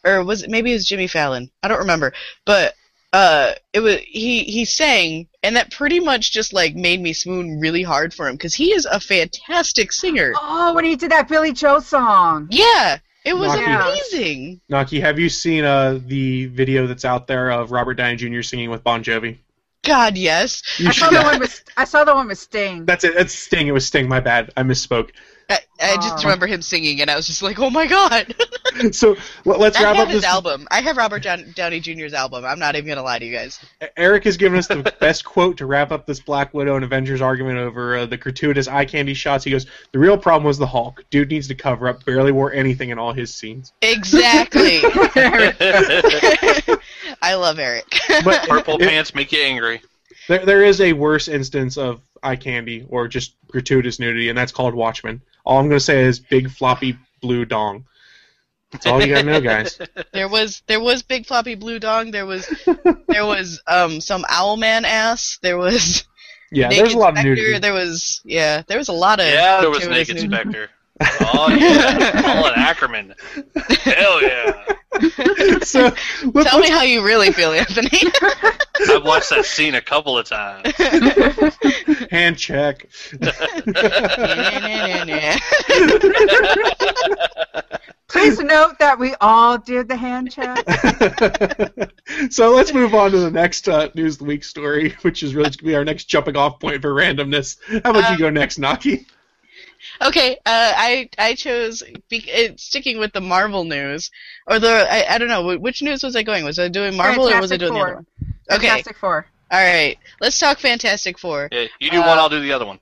or was it maybe it was Jimmy Fallon. I don't remember. But uh it was he he sang and that pretty much just like made me swoon really hard for him cuz he is a fantastic singer. Oh, when he did that Billy Joe song. Yeah, it was Naki. amazing. Naki, have you seen uh, the video that's out there of Robert Downey Jr. singing with Bon Jovi? God, yes. I saw the one with I saw the one with Sting. That's it. That's Sting. It was Sting. My bad. I misspoke. I, I just Oh. remember him singing and I was just like, "Oh my god." [LAUGHS] so let- let's I wrap have up his this. album. I have Robert Down- Downey Jr.'s album. I'm not even going to lie to you guys. Eric has given us the [LAUGHS] best quote to wrap up this Black Widow and Avengers argument over uh, the gratuitous eye candy shots. He goes, "The real problem was the Hulk. Dude needs to cover up. Barely wore anything in all his scenes." Exactly. [LAUGHS] I love Eric. But Purple it- pants make you angry. There, there is a worse instance of eye candy or just gratuitous nudity, and that's called Watchmen. All I'm going to say is big floppy blue dong. That's all you got to know, guys. [LAUGHS] There was there was big floppy blue dong. There was there was um some owl man ass. There was [LAUGHS] Yeah, naked there's a lot of nudity. There was yeah. There was a lot of Yeah, there was Naked nudity. Spectre. [LAUGHS] Oh yeah, Malin Akerman. Hell yeah! [LAUGHS] so [LAUGHS] Tell me how you really feel, Anthony. [LAUGHS] I've watched that scene a couple of times. Hand check. Please note that we all did the hand check. so let's move on to the next uh, News of the Week story, which is really going to be our next jumping off point for randomness. How about you go next, Naki? Okay, uh, I I chose be, uh, sticking with the Marvel news, or the I, I don't know which news was I going. Was I doing Marvel or was I Fantastic doing the Four. other one? Okay, Fantastic Four. all right. Let's talk Fantastic Four. Yeah, you do one, I'll do the other one.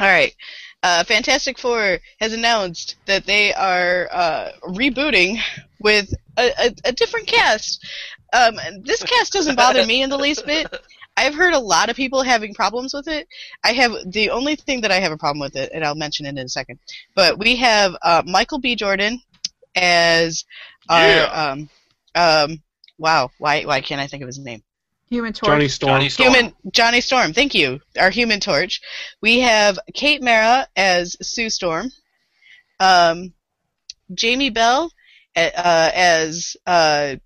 All right. Uh, Fantastic Four has announced that they are uh, rebooting with a, a, a different cast. Um, this cast doesn't bother me in the least bit. [LAUGHS] I've heard a lot of people having problems with it. I have the only thing that I have a problem with it, and I'll mention it in a second. But we have uh, Michael B. Jordan as our Yeah. um, um, wow. Why why can't I think of his name? Human Torch. Johnny Storm. Johnny Storm. Human Johnny Storm, thank you. Our Human Torch. We have Kate Mara as Sue Storm. Um, Jamie Bell uh, as uh,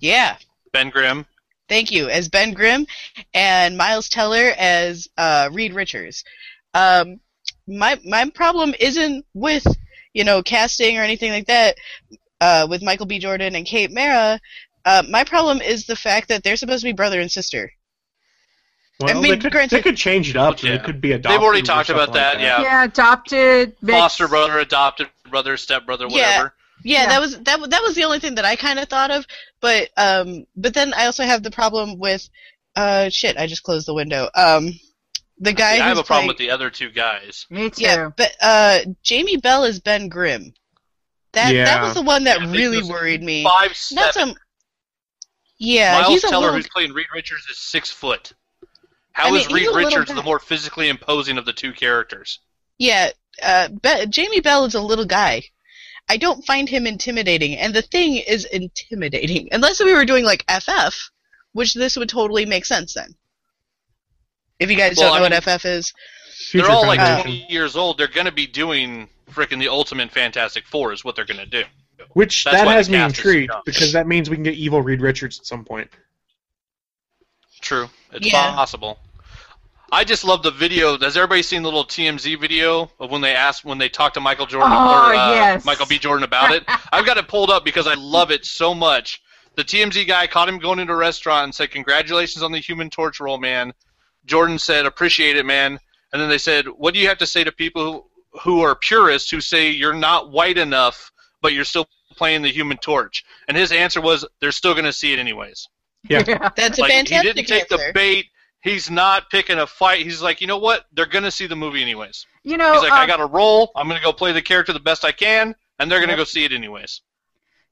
yeah, Ben Grimm. Thank you as Ben Grimm, and Miles Teller as uh, Reed Richards. Um, my my problem isn't with you know casting or anything like that. Uh, with Michael B. Jordan and Kate Mara, uh, my problem is the fact that they're supposed to be brother and sister. Well, I mean, they, could, granted- they could change it up. Yeah. They could be adopted. They've already talked something about that, like yeah. Yeah, adopted. Foster brother, adopted brother, step brother, Yeah. whatever. Yeah, Yeah. that was that. That was the only thing that I kind of thought of. But um, but then I also have the problem with, uh, shit. I just closed the window. Um, the guy. See, I have a problem playing- with the other two guys. Me too. Yeah, but uh, Jamie Bell is Ben Grimm. That that was the one that Yeah, really worried me. Five Not seven. some. Yeah, Miles he's a Teller, little. who's playing Reed Richards, is six foot. How I mean, he's Reed Richards the more physically imposing of the two characters? Yeah, uh, Be- Jamie Bell is a little guy. I don't find him intimidating, and the thing is intimidating. [LAUGHS] Unless we were doing like FF, which this would totally make sense then. If you guys Well, don't know I what FF is, they're all like Foundation. 20 years old. They're going to be doing freaking the Ultimate Fantastic Four, is what they're going to do. Which That's that has me intrigued because that means we can get evil Reed Richards at some point. True, it's Yeah. possible. I just love the video. Has everybody seen the little TMZ video of when they asked when they talked to Michael Jordan Oh, or uh, yes. Michael B. Jordan about it? [LAUGHS] I've got it pulled up because I love it so much. The TMZ guy caught him going into a restaurant and said, "Congratulations on the Human Torch role, man." Jordan said, "Appreciate it, man." And then they said, "What do you have to say to people who, who are purists who say you're not white enough, but you're still playing the Human Torch?" And his answer was, "They're still going to see it anyways." Yeah. [LAUGHS] That's a like, fantastic He didn't take answer. the bait. He's not picking a fight. He's like, you know what? They're gonna see the movie anyways. You know, He's like, I um, got a role. I'm gonna go play the character the best I can, and they're gonna go see it anyways.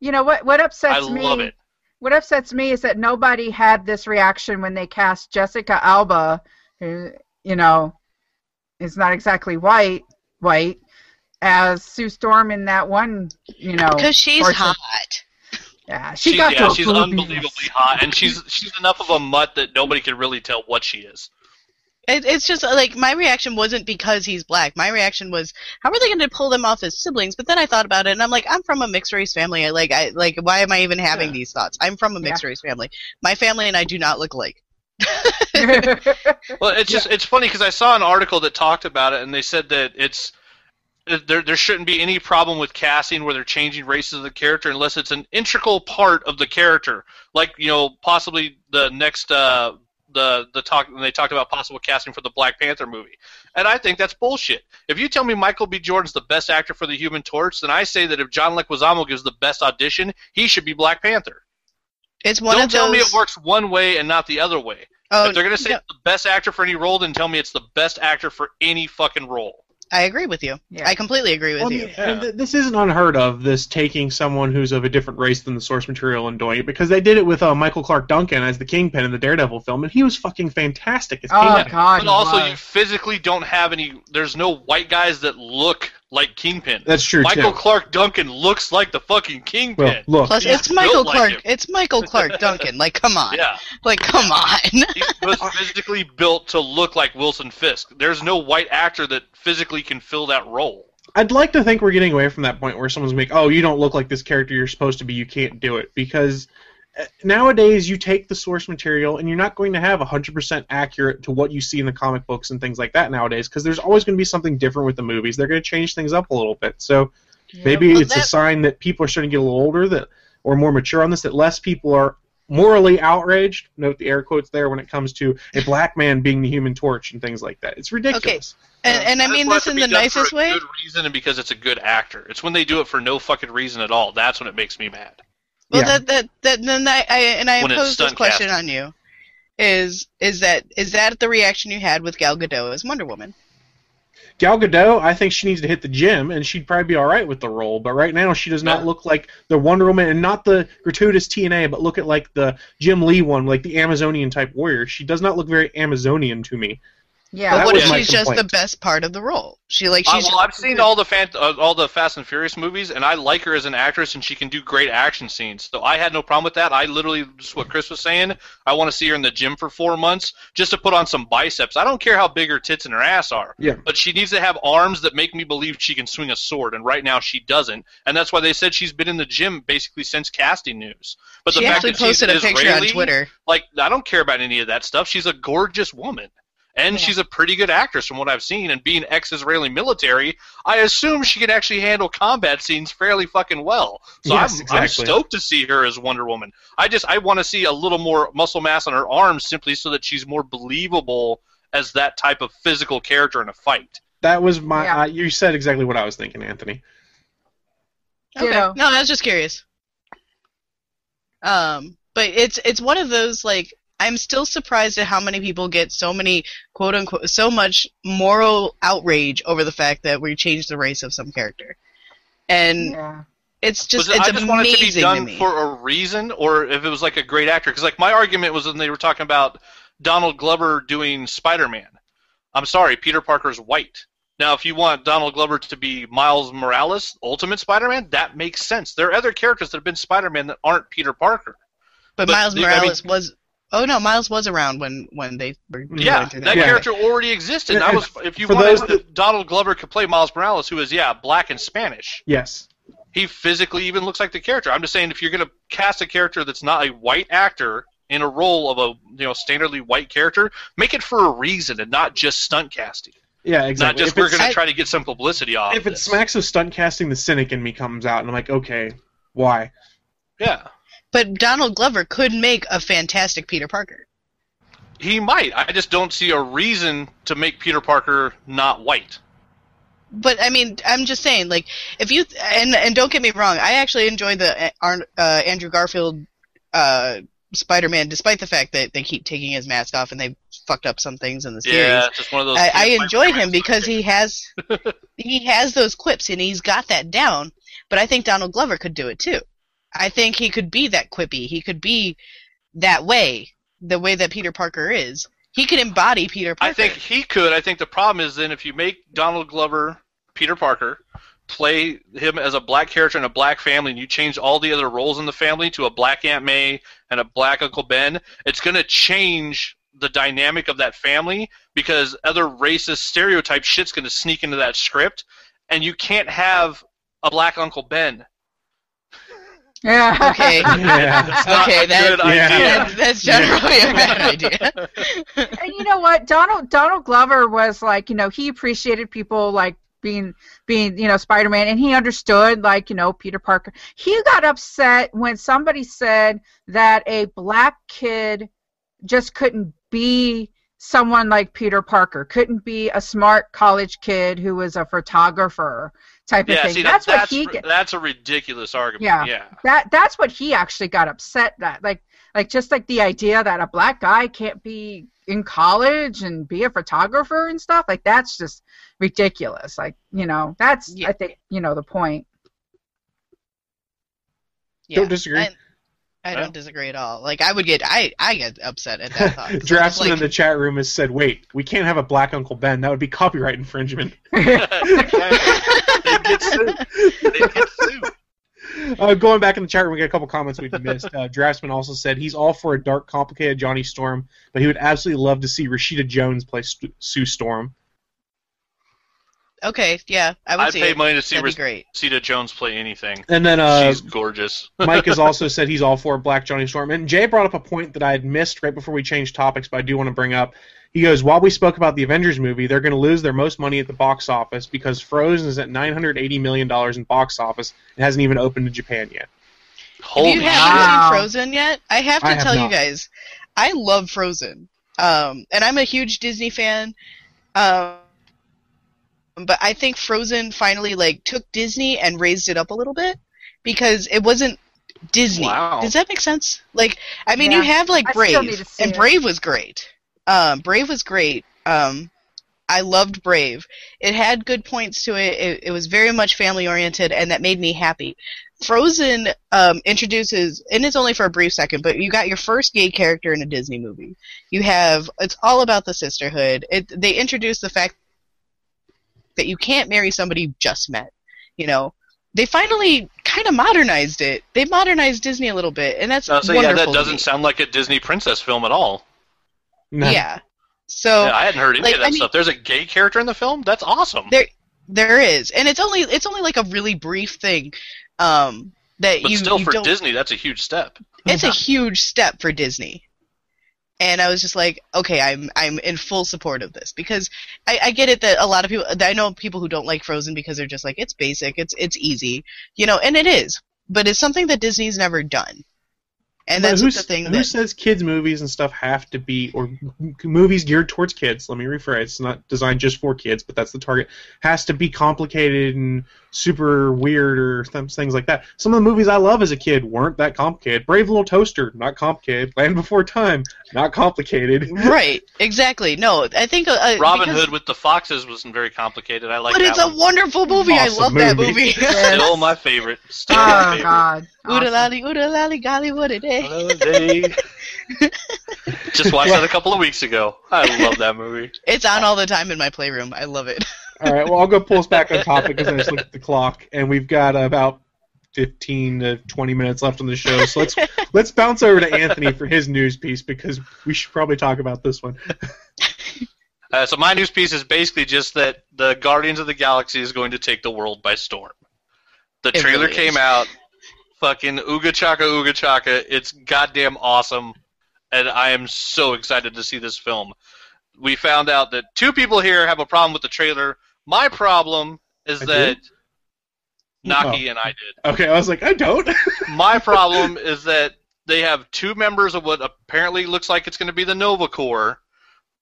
you know what? What upsets I me? love it. What upsets me is that nobody had this reaction when they cast Jessica Alba, who you know is not exactly white, white, as Sue Storm in that one. You know, Because she's portrait. hot. Yeah, she she's, got yeah, she's boobies. unbelievably hot, and she's she's enough of a mutt that nobody can really tell what she is. It, it's just uh, like my reaction wasn't because he's black. My reaction was, how are they going to pull them off as siblings? But then I thought about it, and I'm like, I'm from a mixed race family. I, like, I like, why am I even having Yeah. these thoughts? I'm from a mixed race family. My family and I do not look alike. [LAUGHS] [LAUGHS] Well, it's just it's funny because I saw an article that talked about it, and they said that it's there there shouldn't be any problem with casting where they're changing races of the character unless it's an integral part of the character, like you know possibly the next uh, the the talk when they talked about possible casting for the Black Panther movie, and I think that's bullshit. If you tell me Michael B. Jordan's the best actor for the Human Torch, then I say that if John Leguizamo gives the best audition, he should be Black Panther. It's one Don't of tell me it works one way and not the other way. Oh, if they're gonna say no, it's the best actor for any role, then tell me it's the best actor for any fucking role. I agree with you. Yeah. I completely agree with Well, you. and th- this isn't unheard of. This taking someone who's of a different race than the source material and doing it because they did it with uh, Michael Clarke Duncan as the Kingpin in the Daredevil film, and he was fucking fantastic as oh Kingpin. God, But also, was. you physically don't have any. There's no white guys that look like Kingpin. That's true Michael too. Clarke Duncan looks like the fucking Kingpin. Well, look, Plus, He's it's Michael built like Clark. him. it's Michael Clarke Duncan. Like, come on. yeah, Like, come on. he was physically built to look like Wilson Fisk. There's no white actor that physically can fill that role. I'd like to think we're getting away from that point where someone's like, "Oh, you don't look like this character you're supposed to be. You can't do it." Because nowadays you take the source material and you're not going to have 100% accurate to what you see in the comic books and things like that nowadays because there's always going to be something different with the movies. They're going to change things up a little bit. So maybe Well, it's a sign that people are starting to get a little older that or more mature on this that less people are morally outraged note the air quotes there when it comes to a black man being the human torch and things like that it's ridiculous and, and I mean this in the nicest for a way. Good reason and because it's a good actor. It's when they do it for no fucking reason at all. That's when it makes me mad. Well, Yeah. that that that then I, I and I When it's impose this question casting. on you: is is that is that the reaction you had with Gal Gadot as Wonder Woman? Gal Gadot, I think she needs to hit the gym, and she'd probably be all right with the role. But right now, she does not Yeah. look like the Wonder Woman, and not the gratuitous TNA, but look at like the Jim Lee one, like the Amazonian type warrior. She does not look very Amazonian to me. Yeah. But what if she's just the best part of the role? She like Uh, she's. well, I've seen all the fan, uh, all the Fast and Furious movies, and I like her as an actress, and she can do great action scenes. So I had no problem with that. I literally, just what Chris was saying, I want to see her in the gym for four months just to put on some biceps. I don't care how big her tits and her ass are, Yeah. but she needs to have arms that make me believe she can swing a sword, and right now she doesn't. And that's why they said she's been in the gym basically since casting news. But the she fact actually that she's posted a picture Israeli, on Twitter. like I don't care about any of that stuff. She's a gorgeous woman. And Yeah. she's a pretty good actress from what I've seen. And being ex-Israeli military, I assume she can actually handle combat scenes fairly fucking well. So Yes, I'm, exactly. I'm stoked to see her as Wonder Woman. I just I want to see a little more muscle mass on her arms, simply so that she's more believable as that type of physical character in a fight. That was my. Yeah. Uh, you said exactly what I was thinking, Anthony. Okay. Ditto. No, I was just curious. Um, but it's it's one of those like I'm still surprised at how many people get so many quote unquote so much moral outrage over the fact that we changed the race of some character, and yeah. it's just it, it's I just want it to be amazing done me. for a reason, or if it was like a great actor. Because like my argument was when they were talking about Donald Glover doing Spider-Man. I'm sorry, Peter Parker's white. Now, if you want Donald Glover to be Miles Morales, Ultimate Spider-Man, that makes sense. There are other characters that have been Spider-Man that aren't Peter Parker. but, but Miles the- I mean- Morales was. Oh no, Miles was around when when they were Yeah, going through that Yeah. character already existed. And- That was if you for wanted those that that- Donald Glover could play Miles Morales, who is yeah black and Spanish. Yes. he physically even looks like the character. I'm just saying if you're going to cast a character that's not a white actor in a role of a you know standardly white character, make it for a reason and not just stunt casting. Yeah, Not exactly. just If we're going to try to get some publicity off. If it this. smacks of stunt casting, the cynic in me comes out, and I'm like, okay, why? yeah, But Donald Glover could make a fantastic Peter Parker. he might. I just don't see a reason to make Peter Parker not white. But I mean, I'm just saying, like, if you and and don't get me wrong, I actually enjoy the uh, Arn- Andrew Garfield uh, Spider-Man, despite the fact that they keep taking his mask off and they fucked up some things in the series. Yeah, it's just one of those. I, I him because he has [LAUGHS] he has those quips and he's got that down. But I think Donald Glover could do it too. I think he could be that quippy. He could be that way, the way that Peter Parker is. He could embody Peter Parker. I think he could. I think the problem is then if you make Donald Glover Peter Parker, play him as a black character in a black family, and you change all the other roles in the family to a black Aunt May and a black Uncle Ben, it's going to change the dynamic of that family because other racist stereotype shit's going to sneak into that script, and you can't have a black Uncle Ben. [LAUGHS] Yeah. Okay. It's not Okay, a that- Yeah. idea. That's, that's generally a bad idea. [LAUGHS] and you know what donald donald glover was like you know he appreciated people like being being you know spider-man and he understood like you know peter parker he got upset when somebody said that a black kid just couldn't be someone like peter parker couldn't be a smart college kid who was a photographer type of Yeah, thing see, that's, that, what he that's, that's a ridiculous argument. Yeah. yeah. that that's what he actually got upset that like like just like the idea that a black guy can't be in college and be a photographer and stuff like that's just ridiculous like you know that's Yeah. i think you know the point Yeah, Don't disagree. I, I don't disagree at all. Like I would get, I I get upset at that thought. 'cause I'm just Draftsman in the chat room has said, "Wait, we can't have a black Uncle Ben. That would be copyright infringement." [LAUGHS] they get sued. They get sued. Uh, going back in the chat room, we got a couple comments we missed. Uh, Draftsman also said he's all for a dark, complicated Johnny Storm, but he would absolutely love to see Rashida Jones play St- Sue Storm. Okay, yeah, I would I'd see pay it. money to see That'd be great. Rashida Jones play anything. And then uh, She's gorgeous. [LAUGHS] Mike has also said he's all for Black Johnny Storm. And Jay brought up a point that I had missed right before we changed topics, but I do want to bring up. He goes, while we spoke about the Avengers movie, they're going to lose their most money at the box office because Frozen is at $980 million in box office and hasn't even opened in Japan yet. Holy if you haven't Wow. seen Frozen yet, I have to I have tell you guys, I love Frozen. Um, and I'm a huge Disney fan. Um, but I think Frozen finally like took Disney and raised it up a little bit because it wasn't Disney. Wow. Does that make sense? Like, I mean, Yeah. you have like I still need Brave, and it. Brave was great. Um, Brave was great. Um, I loved Brave. It had good points to it. It, it was very much family oriented, and that made me happy. Frozen um, introduces, and it's only for a brief second, but you got your first gay character in a Disney movie. You have, it's all about the sisterhood. It, they introduce the fact that you can't marry somebody you just met. You know, they finally kind of modernized it. They modernized Disney a little bit, and that's Uh, so yeah, that doesn't sound like a Disney princess film at all. No. Yeah. So Yeah, I hadn't heard any like, of that I mean- stuff. There's a gay character in the film. That's awesome. there there is, and it's only it's only like a really brief thing. Um, that you but you still, you for don't- Disney, that's a huge step. it's a huge step for Disney. And I was just like, okay, I'm I'm in full support of this. Because I, I get it that a lot of people I know people who don't like Frozen because they're just like it's basic, it's it's easy, you know, and it is, but it's something that Disney's never done, and But that's who, the thing who that says kids movies and stuff have to be or movies geared towards kids let me rephrase it's not designed just for kids but that's the target has to be complicated and super weird or th- things like that some of the movies i love as a kid weren't that complicated brave little toaster not complicated land before time not complicated [LAUGHS] right exactly no I think uh, Robin because- Hood with the foxes wasn't very complicated. I like but that it's a wonderful movie. I Awesome love that movie. movie. [LAUGHS] Still my favorite. Still my oh favorite. god Ooda lally, ooda lally, golly, what a day. Holiday. Just watched that a couple of weeks ago. I love that movie. It's on all the time in my playroom. I love it. all right well i'll go pull us back on topic because i just looked at the clock and we've got about 15 to 20 minutes left on the show so let's [LAUGHS] let's bounce over to anthony for his news piece because we should probably talk about this one [LAUGHS] Uh, so my news piece is basically just that the Guardians of the Galaxy is going to take the world by storm. The It trailer really came out. Fucking ooga chaka ooga chaka. It's goddamn awesome, and I am so excited to see this film. We found out that two people here have a problem with the trailer. My problem is I that did? Naki Oh. and I did. Okay, I was like, I don't. [LAUGHS] My problem is that they have two members of what apparently looks like it's going to be the Nova Corps.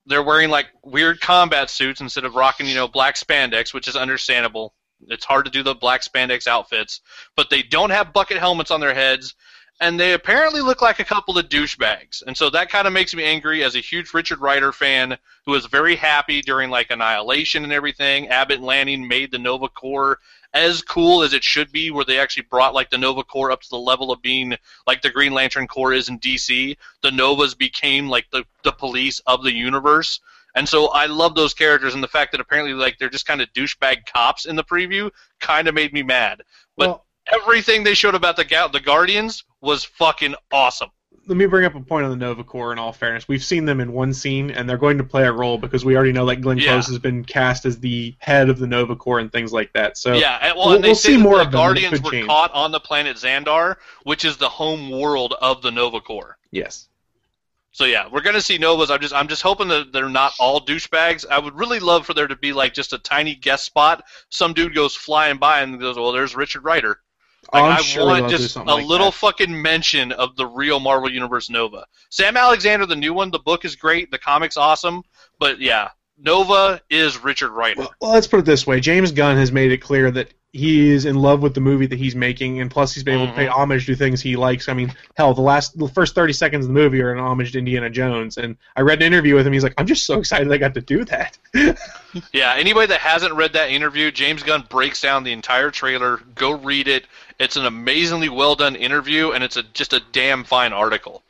They're wearing like weird combat suits instead of rocking, you know, black spandex, which is understandable. It's hard to do the black spandex outfits, but they don't have bucket helmets on their heads, and they apparently look like a couple of douchebags. And so that kind of makes me angry as a huge Richard Rider fan who was very happy during like Annihilation and everything. Abnett and Lanning made the Nova Corps as cool as it should be, where they actually brought like the Nova Corps up to the level of being like the Green Lantern Corps is in DC. The Novas became like the the police of the universe. And so I love those characters, and the fact that apparently like they're just kind of douchebag cops in the preview kind of made me mad. But Well- everything they showed about the Ga- the Guardians was fucking awesome. Let me bring up a point on the Nova Corps. In all fairness, we've seen them in one scene, and they're going to play a role because we already know that Glenn Yeah. Close has been cast as the head of the Nova Corps and things like that. So yeah, and, well, we'll, and they we'll see more the of them. Guardians were change. caught on the planet Xandar, which is the home world of the Nova Corps. Yes. So yeah, we're gonna see Novas. I'm just I'm just hoping that they're not all douchebags. I would really love for there to be like just a tiny guest spot. Some dude goes flying by and goes, "Well, there's Richard Rider." Oh, Like, I'm I sure want just a like little that. fucking mention of the real Marvel Universe Nova. Sam Alexander, the new one, the book is great, the comic's awesome, but yeah, Nova is Richard Rider. Well, well, let's put it this way: James Gunn has made it clear that he is in love with the movie that he's making, and plus he's been able to pay Mhm. homage to things he likes. I mean, hell, the last, the first thirty seconds of the movie are an homage to Indiana Jones, and I read an interview with him. He's like, "I'm just so excited I got to do that." [LAUGHS] Yeah, anybody that hasn't read that interview, James Gunn breaks down the entire trailer. Go read it. It's an amazingly well done interview, and it's a just a damn fine article.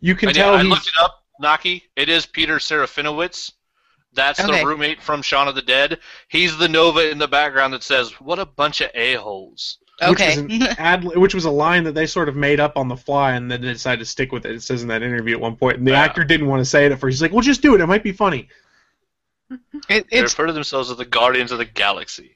You can And yeah, tell I he's looked it up, Naki. It is Peter Serafinowicz. That's Okay. the roommate from Shaun of the Dead. He's the Nova in the background that says, "What a bunch of a holes." which Okay. was an ad, which was a line that they sort of made up on the fly, and then they decided to stick with it. It says in that interview at one point, and the Yeah. actor didn't want to say it at first. He's like, "Well, just do it. It might be funny." It, They refer to themselves as the Guardians of the Galaxy.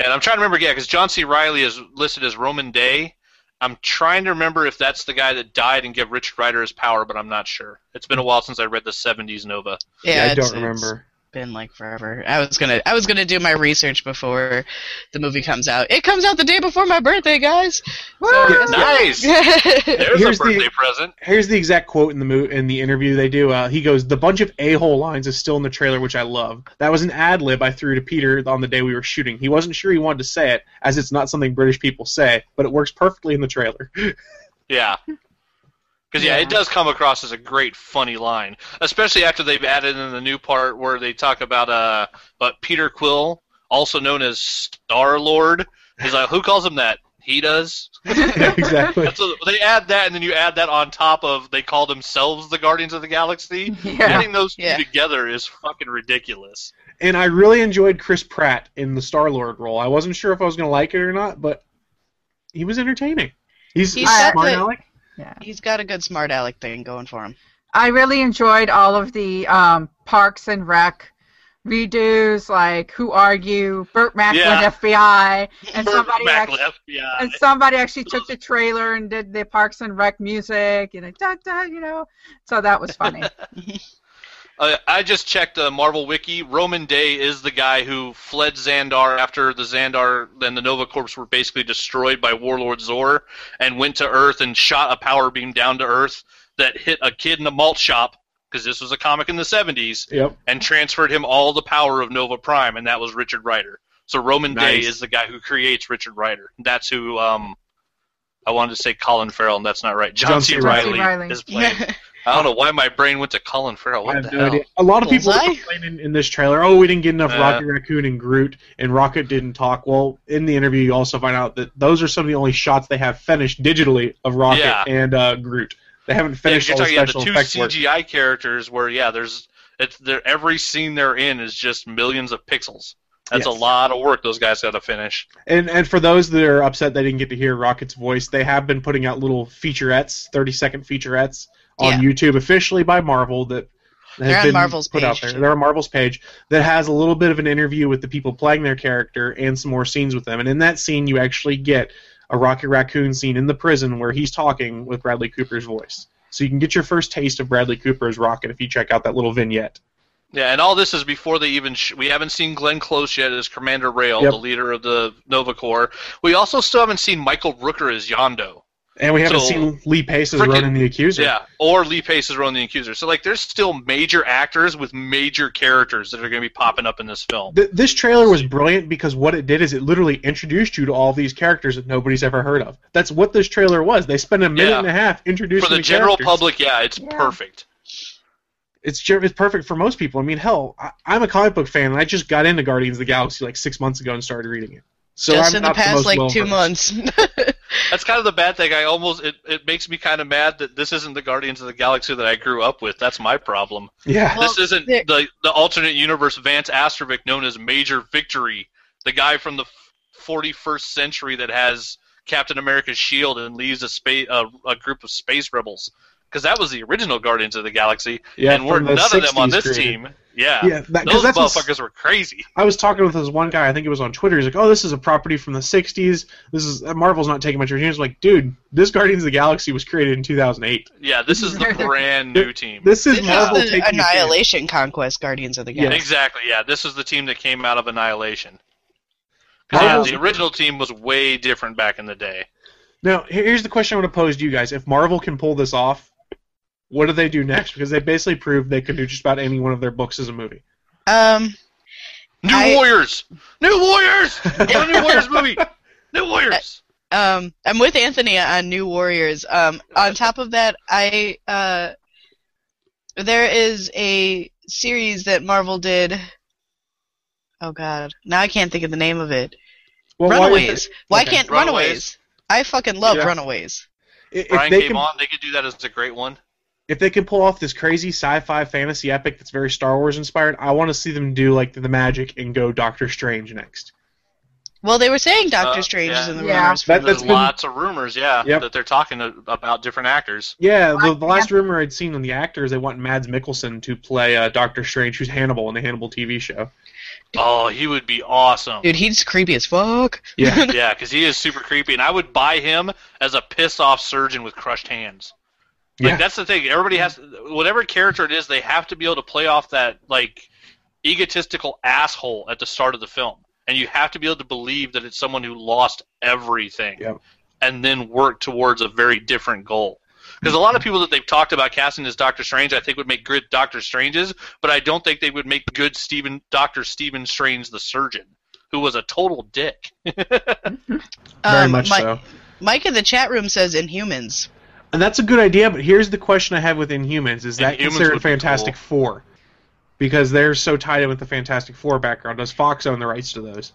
And I'm trying to remember, yeah, because John C. Reilly is listed as Rhomann Dey. I'm trying to remember if that's the guy that died and gave Richard Rider his power, but I'm not sure. It's been a while since I read the '70s Nova. yeah, I don't remember. Been like forever. I was gonna I was gonna do my research before the movie comes out. It comes out the day before my birthday, guys. So- Nice. [LAUGHS] There's Here's a the- birthday present. Here's the exact quote in the mo- in the interview they do. Uh, he goes, "The bunch of a-hole lines is still in the trailer, which I love. That was an ad lib I threw to Peter on the day we were shooting. He wasn't sure he wanted to say it, as it's not something British people say, but it works perfectly in the trailer." [LAUGHS] Yeah. Because yeah, Yeah. it does come across as a great, funny line, especially after they've added in the new part where they talk about uh, but Peter Quill, also known as Star Lord, is like, who calls him that? He does. [LAUGHS] [LAUGHS] exactly. So they add that, and then you add that on top of they call themselves the Guardians of the Galaxy. [LAUGHS] Yeah. Getting those two Yeah. together is fucking ridiculous. And I really enjoyed Chris Pratt in the Star Lord role. I wasn't sure if I was going to like it or not, but he was entertaining. He's, He's smart got the- aleck. Yeah. He's got a good smart aleck thing going for him. I really enjoyed all of the um, Parks and Rec redos, like Who Are You, Burt Macklin Yeah. FBI, and somebody Macklin actually, FBI. and somebody actually took the trailer and did the Parks and Rec music, and it, da, da, you know, so that was funny. [LAUGHS] Uh, I just checked the Marvel Wiki. Rhomann Dey is the guy who fled Xandar after the Xandar and the Nova Corps were basically destroyed by Warlord Zor and went to Earth and shot a power beam down to Earth that hit a kid in a malt shop because this was a comic in the 70s Yep. and transferred him all the power of Nova Prime, and that was Richard Rider. So Rhomann Dey is the guy who creates Richard Rider. That's who. Um, I wanted to say Colin Farrell, and that's not right. John, John C. C. Reilly, Reilly. is playing. [LAUGHS] I don't know why my brain went to Colin Farrell. I have the no hell? idea. A lot of people Bullseye? were complaining in this trailer, oh, we didn't get enough Uh, Rocket Raccoon and Groot, and Rocket didn't talk. Well, in the interview, you also find out that those are some of the only shots they have finished digitally of Rocket Yeah. and uh, Groot. They haven't Yeah, 'cause finished you're all the talking about special the two effects work. CGI characters where yeah, there's it's there every scene they're in is just millions of pixels. That's Yes. a lot of work those guys got to finish. And and for those that are upset they didn't get to hear Rocket's voice, they have been putting out little featurettes, thirty second featurettes on Yeah. YouTube officially by Marvel that that has They're on been Marvel's put out page, there. They're on Marvel's page that has a little bit of an interview with the people playing their character and some more scenes with them. And in that scene, you actually get a Rocket Raccoon scene in the prison where he's talking with Bradley Cooper's voice. So you can get your first taste of Bradley Cooper as Rocket if you check out that little vignette. Yeah, and all this is before they even. Sh- we haven't seen Glenn Close yet as Commander Rael, Yep. the leader of the Nova Corps. We also still haven't seen Michael Rooker as Yondu. And we haven't So, seen Lee Pace as frickin- Ronan the Accuser. Yeah, or Lee Pace as Ronan the Accuser. So like, there's still major actors with major characters that are going to be popping up in this film. Th- this trailer was brilliant because what it did is it literally introduced you to all these characters that nobody's ever heard of. That's what this trailer was. They spent a minute Yeah. and a half introducing For the general characters. public, yeah, it's perfect. It's it's perfect for most people. I mean, hell, I, I'm a comic book fan, and I just got into Guardians of the Galaxy like six months ago and started reading it. So Just I'm in the past most like two well-versed. months. [LAUGHS] That's kind of the bad thing. I almost it, it makes me kind of mad that this isn't the Guardians of the Galaxy that I grew up with. That's my problem. Yeah. this isn't the the alternate universe Vance Astrovik known as Major Victory, the guy from the 41st century that has Captain America's shield and leads a space a, a group of space rebels. Because that was the original Guardians of the Galaxy, Yeah, and we're none of them on this created. team. Yeah, Yeah, that- 'cause those that's what's- motherfuckers were crazy. I was talking with this one guy. I think it was on Twitter. He's like, "Oh, this is a property from the '60s. This is uh, Marvel's not taking much of a chance." I'm like, dude, this Guardians of the Galaxy was created in 2008. Yeah, this is the [LAUGHS] brand new team. This is This Marvel is the taking a. Annihilation Conquest Guardians of the Galaxy. Exactly. Yeah, this is the team that came out of Annihilation. yeah, the original team was way different back in the day. Now, here's the question I want to pose to you guys: If Marvel can pull this off, what do they do next? Because they basically proved they could do just about any one of their books as a movie. Um, New I- Warriors, New Warriors, [LAUGHS] a New Warriors movie, New Warriors. um, I'm with Anthony on New Warriors. Um, on top of that, I uh, there is a series that Marvel did. Oh God, now I can't think of the name of it. Well, why- Runaways. Why, Okay. can't Runaways. Runaways? I fucking love Yeah. Runaways. If Brian they came can, on. They could do that as a great one. If they can pull off this crazy sci-fi fantasy epic that's very Star Wars inspired, I want to see them do like the magic and go Doctor Strange next. Well, they were saying Doctor Uh, Strange yeah. is in the Yeah. rumors. That- for There's that's been- lots of rumors, yeah, Yep. that they're talking to, about different actors. Yeah, the, the Black last rumor I'd seen on the actors, they want Mads Mikkelsen to play uh, Doctor Strange, who's Hannibal in the Hannibal TV show. Oh, he would be awesome. Dude, he's creepy as fuck. Yeah. [LAUGHS] yeah, because he is super creepy, and I would buy him as a piss off surgeon with crushed hands. Like Yeah. that's the thing. Everybody has whatever character it is, they have to be able to play off that like egotistical asshole at the start of the film, and you have to be able to believe that it's someone who lost everything, Yep. and then work towards a very different goal. Because a lot of people that they've talked about casting as Doctor Strange, I think would make good Doctor Stranges, but I don't think they would make good Stephen Doctor Stephen Strange the surgeon, who was a total dick. [LAUGHS] Very Um, much Mi- so. Mike in the chat room says Inhumans. And that's a good idea, but here's the question I have with Inhumans: Is that Inhumans considered Fantastic cool. Four? Because they're so tied in with the Fantastic Four background. Does Fox own the rights to those?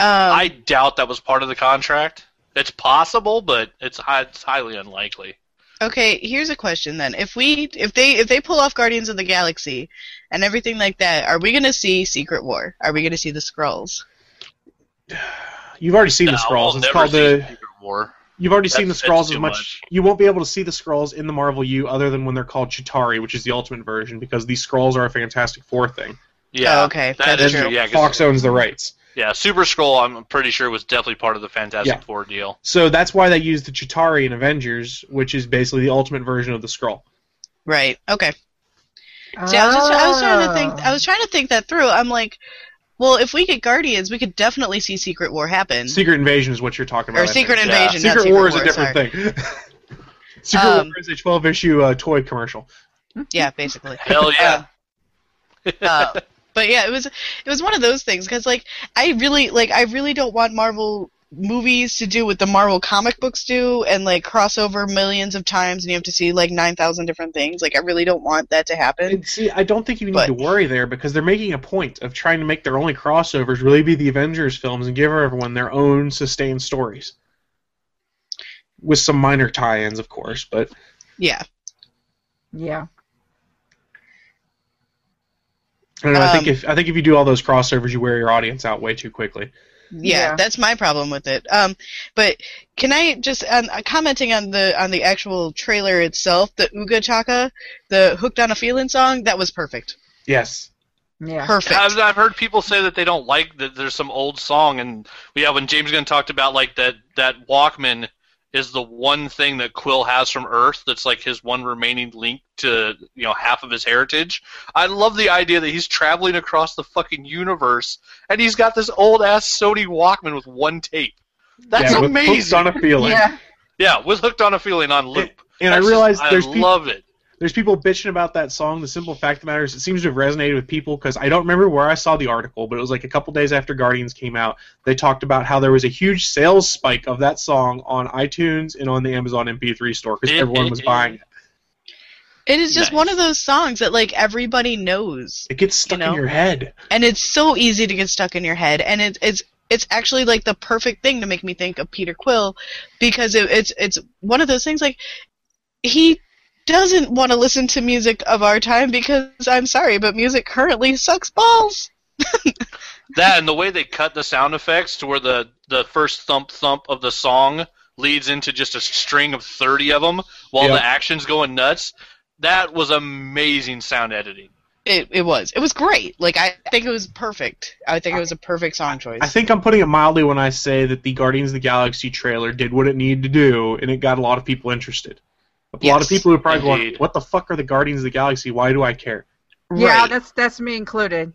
Um, I doubt that was part of the contract. It's possible, but it's, hi- it's highly unlikely. Okay, here's a question then. If we if they if they pull off Guardians of the Galaxy and everything like that, are we gonna see Secret War? Are we gonna see the Skrulls? [SIGHS] You've already seen No, the Skrulls. It's called the. Secret War. You've already seen the That's- Skrulls as much. much. You won't be able to see the Skrulls in the Marvel U other than when they're called Chitauri, which is the Ultimate version, because these Skrulls are a Fantastic Four thing. Yeah, Oh, okay, that that's true. true. Yeah, 'cause- Fox owns the rights. yeah, Super Skrull. I'm pretty sure was definitely part of the Fantastic Yeah. Four deal. So that's why they use the Chitauri in Avengers, which is basically the Ultimate version of the Skrull. Right. Okay. See, I was just I was trying to think. I was trying to think that through. I'm like, well, if we get Guardians, we could definitely see Secret War happen. Secret Invasion is what you're talking about. or I. Secret Yeah. Invasion. not Secret Secret War is a different sorry. thing. [LAUGHS] Secret Um, War is a 12 issue uh, toy commercial. Yeah, basically. Hell yeah! Uh, but yeah, it was it was one of those things because like I really like I really don't want Marvel movies to do what the Marvel comic books do and like cross over millions of times and you have to see like nine thousand different things. Like I really don't want that to happen. And see, I don't think you need But- to worry there because they're making a point of trying to make their only crossovers really be the Avengers films and give everyone their own sustained stories. With some minor tie ins, of course, but Yeah. Yeah. I don't know. I think Um, if I think if you do all those crossovers, you wear your audience out way too quickly. Yeah, Yeah. that's my problem with it. Um, but can I just um, uh, commenting on the on the actual trailer itself, the Uga Chaka, the "Hooked on a Feeling" song, that was perfect. Yes. Yeah. Perfect. I've, I've heard people say that they don't like that there's some old song, and yeah, when James Gunn talked about like that that Walkman is the one thing that Quill has from Earth that's like his one remaining link to you know half of his heritage. I love the idea that he's traveling across the fucking universe and he's got this old ass Sony Walkman with one tape. That's yeah, with Hooked amazing. on a feeling. Yeah. yeah, with hooked on a feeling on loop. And I That's just- realize I there's love it. There's people bitching about that song. The simple fact of the matter is, it seems to have resonated with people because I don't remember where I saw the article, but it was like a couple days after Guardians came out. They talked about how there was a huge sales spike of that song on iTunes and on the Amazon MP3 store because everyone was buying it. It is just Nice. one of those songs that like everybody knows, It gets stuck You know? in your head. and it's so easy to get stuck in your head, and it, it's it's actually like the perfect thing to make me think of Peter Quill, because it, it's it's one of those things like he doesn't want to listen to music of our time because I'm sorry, but music currently sucks balls. [LAUGHS] That and the way they cut the sound effects to where the the first thump thump of the song leads into just a string of 30 of them while Yeah. the action's going nuts. That was amazing sound editing. It it was it was great. Like I think it was perfect. I think it was a perfect song choice. I think I'm putting it mildly when I say that the Guardians of the Galaxy trailer did what it needed to do, and it got a lot of people interested. A lot of people who are probably going, "What the fuck are the Guardians of the Galaxy? Why do I care?" Yeah, Right. that's that's me included.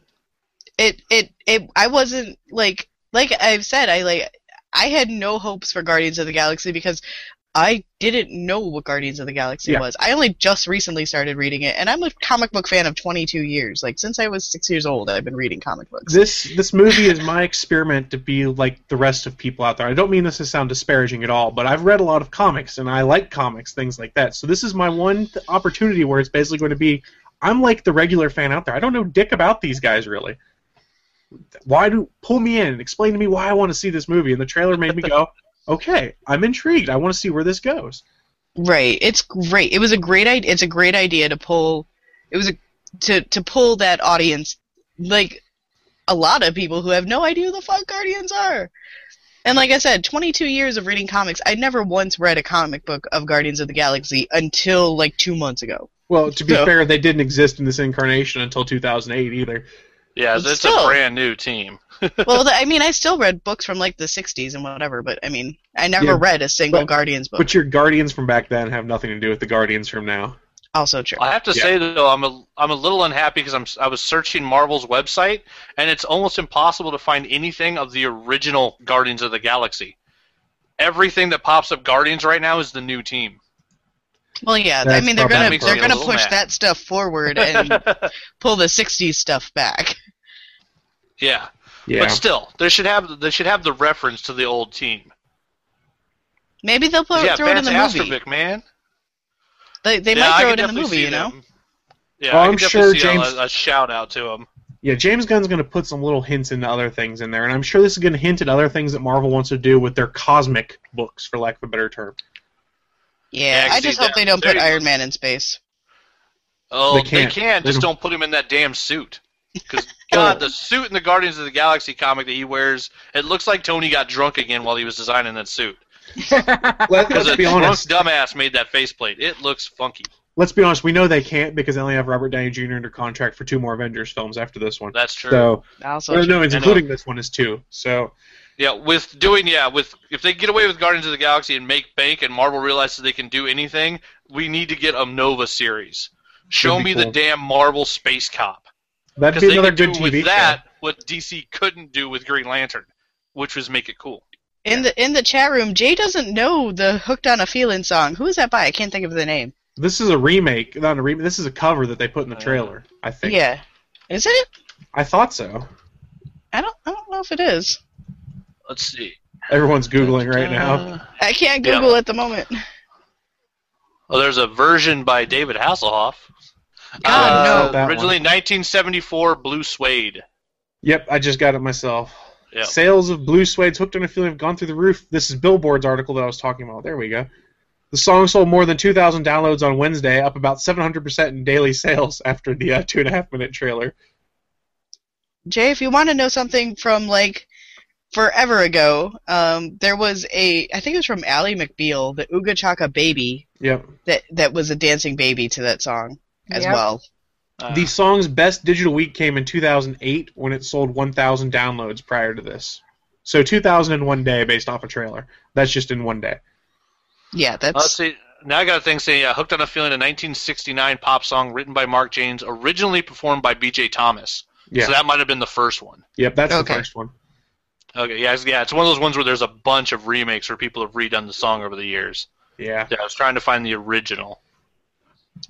it it it I wasn't like like I've said I like I had no hopes for Guardians of the Galaxy because I didn't know what Guardians of the Galaxy Yeah. was. I only just recently started reading it and I'm a comic book fan of 22 years. Like since I was 6 years old I've been reading comic books. This this movie is my experiment to be like the rest of people out there. I don't mean this to sound disparaging at all, but I've read a lot of comics and I like comics, things like that. So this is my one th- opportunity where it's basically going to be I'm like the regular fan out there. I don't know dick about these guys really. Why do pull me in? and Explain to me why I want to see this movie. And the trailer made me go, [LAUGHS] okay, I'm intrigued. I want to see where this goes. Right. It's great. It was a great idea. It's a great idea to pull. It was a to to pull that audience, like a lot of people who have no idea who the fuck Guardians are. And like I said, 22 years of reading comics, I never once read a comic book of Guardians of the Galaxy until like two months ago. Well, to be So- fair, they didn't exist in this incarnation until 2008 either. Yeah, But it's still. a brand new team. [LAUGHS] well, I mean, I still read books from like the 60s and whatever, but I mean, I never Yeah, read a single but- Guardians book. But your Guardians from back then have nothing to do with the Guardians from now. also true. I have to Yeah. say though, I'm a I'm a little unhappy because I'm I was searching Marvel's website and it's almost impossible to find anything of the original Guardians of the Galaxy. Everything that pops up Guardians right now is the new team. Well, yeah, I mean they're gonna they're gonna push mad. that stuff forward and [LAUGHS] pull the 60s stuff back. yeah. Yeah. but still, they should have they should have the reference to the old team. Maybe they'll put, yeah, throw it in Vance the movie. Astrovik, man. They, they yeah, might throw it in the movie, you know? them. Yeah, Well, I I'm sure see James- a, a shout out to him. Yeah, James Gunn's going to put some little hints into other things in there, and I'm sure this is going to hint at other things that Marvel wants to do with their cosmic books, for lack of a better term. Yeah, Yeah, I see, just hope that- they don't there put you go. Iron Man in space. Oh, They they, can't. can. They Just don't- don't put him in that damn suit. Because God, the suit in the Guardians of the Galaxy comic that he wears, it looks like Tony got drunk again while he was designing that suit. [LAUGHS] Let, Because let's a be drunk honest. dumbass made that faceplate. It looks funky. Let's be honest. We know they can't because they only have Robert Downey Jr. under contract for two more Avengers films after this one. That's true. So, Also, well, true. no, it's including this one is two. So, Yeah, with doing yeah, with if they get away with Guardians of the Galaxy and make bank, and Marvel realizes they can do anything, we need to get a Nova series. Show That'd be me the damn Marvel Space Cop. That'd be another good TV with that show. what DC couldn't do with Green Lantern, which was make it cool. in the in the chat room, Jay doesn't know the "Hooked on a Feeling" song. Who is that by? I can't think of the name. This is a remake, not a remake. This is a cover that they put in the trailer. I think. Yeah, is it? I thought so. I don't I don't know if it is. Let's see. Everyone's googling right now. Uh, I can't Yeah. Google at the moment. well, there's a version by David Hasselhoff. God, Uh, no. That Originally 1974 Blue Swede. Yep, I just got it myself. Yeah. Sales of Blue Swede's hooked on a feeling have gone through the roof. This is Billboard's article that I was talking about. There we go. The song sold more than 2,000 downloads on Wednesday, up about 700% in daily sales [LAUGHS] after the uh, two and a half minute trailer. Jay, if you want to know something from like forever ago, um, there was a I think it was from Ally McBeal, the Ooga Chaka Baby Yep. that that was a dancing baby to that song as Yep. well. Uh, the song's best digital week came in 2008 when it sold 1,000 downloads prior to this. So 2,000 in one day based off a trailer. That's just in one day. Yeah, that's Let's see. Now I got a thing saying, yeah, "Hooked on a Feeling," a 1969 pop song written by Mark James, originally performed by B.J. Thomas. Yeah. So that might have been the first one. Yep, that's Okay. the first one. Okay, yeah, it's, yeah, it's one of those ones where there's a bunch of remakes where people have redone the song over the years. Yeah. Yeah, I was trying to find the original.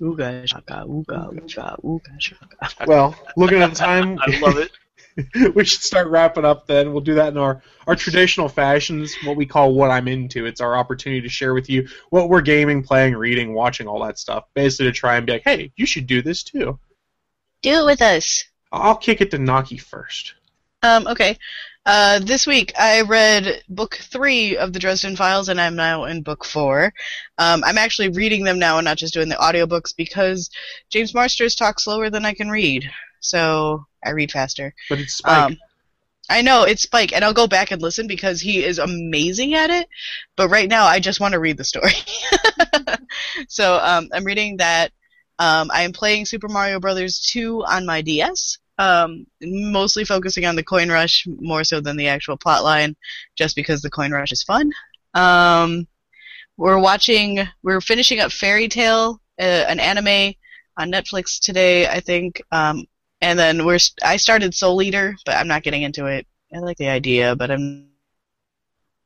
Ooga Chaka Ooga Ooga Ooga Chaka. [LAUGHS] Well, looking at the time, [LAUGHS] I love it. [LAUGHS] we should start wrapping up then. We'll do that in our, our traditional fashions, what we call what I'm into. It's our opportunity to share with you what we're gaming, playing, reading, watching, all that stuff. Basically to try and be like, hey, you should do this too. Do it with us. I'll kick it to Naki first. Um, okay. Uh, this week I read book three of the Dresden Files, and I'm now in book four. Um, I'm actually reading them now and not just doing the audiobooks because James Marsters talks slower than I can read, so I read faster. But it's Spike. Um, I know it's Spike, and I'll go back and listen because he is amazing at it. But right now, I just want to read the story. [LAUGHS] so um, I'm reading that. Um, I am playing Super Mario Brothers 2 on my DS, um, mostly focusing on the coin rush more so than the actual plot line, just because the coin rush is fun. Um, we're watching, we're finishing up Fairy Tail, uh, an anime on Netflix today, I think. Um, and then we're I started Soul Eater, but I'm not getting into it. I like the idea, but I'm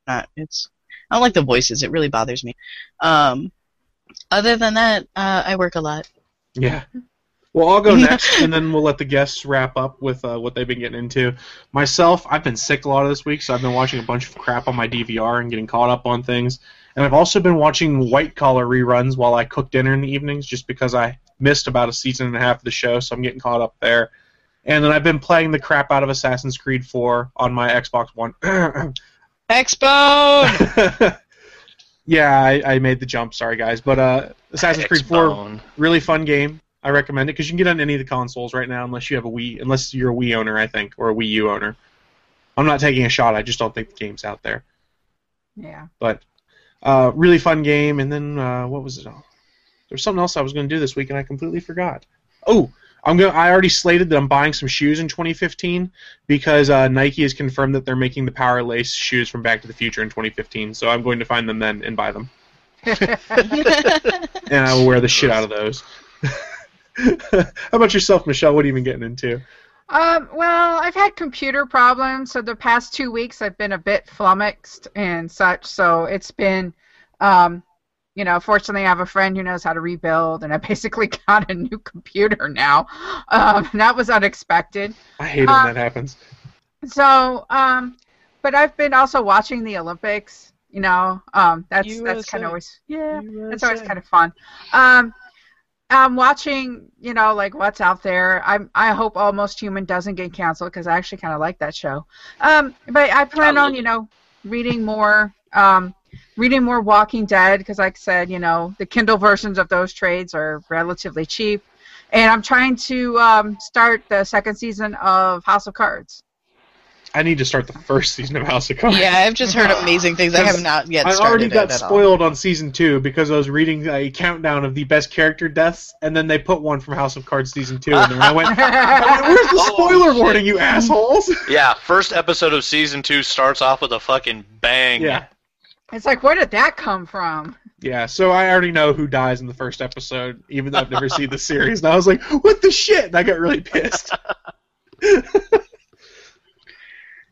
not. It's I don't like the voices. It really bothers me. Um, other than that, uh, I work a lot. Yeah. Well, I'll go [LAUGHS] next, and then we'll let the guests wrap up with uh, what they've been getting into. Myself, I've been sick a lot of this week, so I've been watching a bunch of crap on my DVR and getting caught up on things. And I've also been watching White Collar reruns while I cook dinner in the evenings, just because I missed about a season and a half of the show, so I'm getting caught up there. And then I've been playing the crap out of Assassin's Creed 4 on my Xbox One. [CLEARS THROAT] Expo. [LAUGHS] yeah, I, I made the jump. Sorry, guys, but uh, Assassin's Creed 4 really fun game. I recommend it because you can get on any of the consoles right now, unless you have a Wii, unless you're a Wii owner, I think, or a Wii U owner. I'm not taking a shot. I just don't think the game's out there. Yeah. But uh, really fun game. And then uh, what was it? Oh, there's something else I was going to do this week, and I completely forgot. Oh, I'm going. I already slated that I'm buying some shoes in 2015 because uh, Nike has confirmed that they're making the Power Lace shoes from Back to the Future in 2015. So I'm going to find them then and buy them, [LAUGHS] and I will wear the shit out of those. [LAUGHS] How about yourself, Michelle? What have you been getting into? Um, well, I've had computer problems, so the past two weeks I've been a bit flummoxed and such. So it's been, um, you know, fortunately I have a friend who knows how to rebuild, and I [LAUGHS] basically got a new computer now. Um, that was unexpected. I hate it when that happens. So, um, but I've been also watching the Olympics. You know, um, that's that's kind of always yeah, that's always kind of fun. I'm watching, you know, like what's out there. I'm I hope Almost Human doesn't get canceled because I actually kind of like that show. Um, but I plan on, you know, reading more, um, reading more Walking Dead because, like I said, you know, the Kindle versions of those trades are relatively cheap, and I'm trying to um, start the second season of House of Cards. I need to start the first season of House of Cards. yeah, I've just heard amazing things. I have not yet I already got it at all. spoiled on season two because I was reading a countdown of the best character deaths, and then they put one from House of Cards season two, and then I went, [LAUGHS] I went "Where's the spoiler warning, you assholes?" [LAUGHS] Yeah, first episode of season two starts off with a fucking bang. Yeah, It's like, where did that come from? yeah. So I already know who dies in the first episode, even though I've never seen the series. And I was like, "What the shit?" And I got really pissed. [LAUGHS]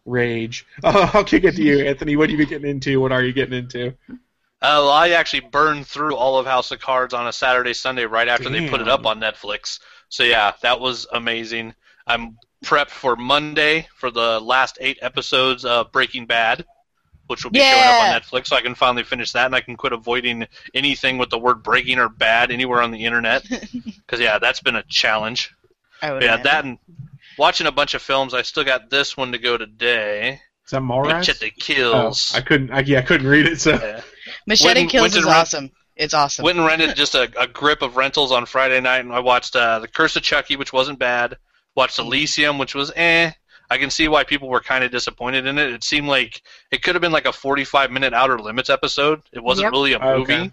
Rage. Uh, [LAUGHS] I'll kick it to you, Anthony. What have you been getting into? What are you getting into? Uh, well, I actually burned through all of House of Cards on a Saturday, Sunday, right after they put it up on Netflix. So yeah, that was amazing. I'm prepped for Monday for the last eight episodes of Breaking Bad, which will be showing up on Netflix. So I can finally finish that, and I can quit avoiding anything with the word breaking or bad anywhere on the internet. [LAUGHS] Because yeah, that's been a challenge. I would yeah, imagine. that and watching a bunch of films. I still got this one to go today. Is that Mallrats? Machete Oh, Kills. I couldn't. I, yeah, I couldn't read it. So Yeah. Machete Went- Kills went is rent- awesome. It's awesome. Went and rented [LAUGHS] just a, a grip of rentals on Friday night, and I watched uh, The Curse of Chucky, which wasn't bad. Watched Elysium, which was eh. I can see why people were kind of disappointed in it. It seemed like it could have been like a 45 minute Outer Limits episode. It wasn't Yep. really a movie. Okay.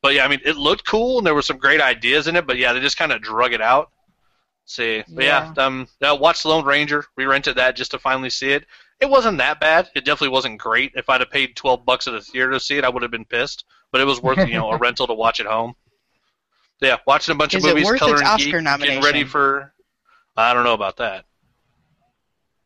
But yeah, I mean, it looked cool and there were some great ideas in it. But yeah, they just kind of drug it out. See, but yeah, um, uh, watch Lone Ranger. We rented that just to finally see it. It wasn't that bad. It definitely wasn't great. If I'd have paid 12 bucks at the theater to see it, I would have been pissed. But it was worth you know a [LAUGHS] rental to watch at home. Yeah, watching a bunch Is of movies, worth coloring its Oscar geek, getting ready for. I don't know about that.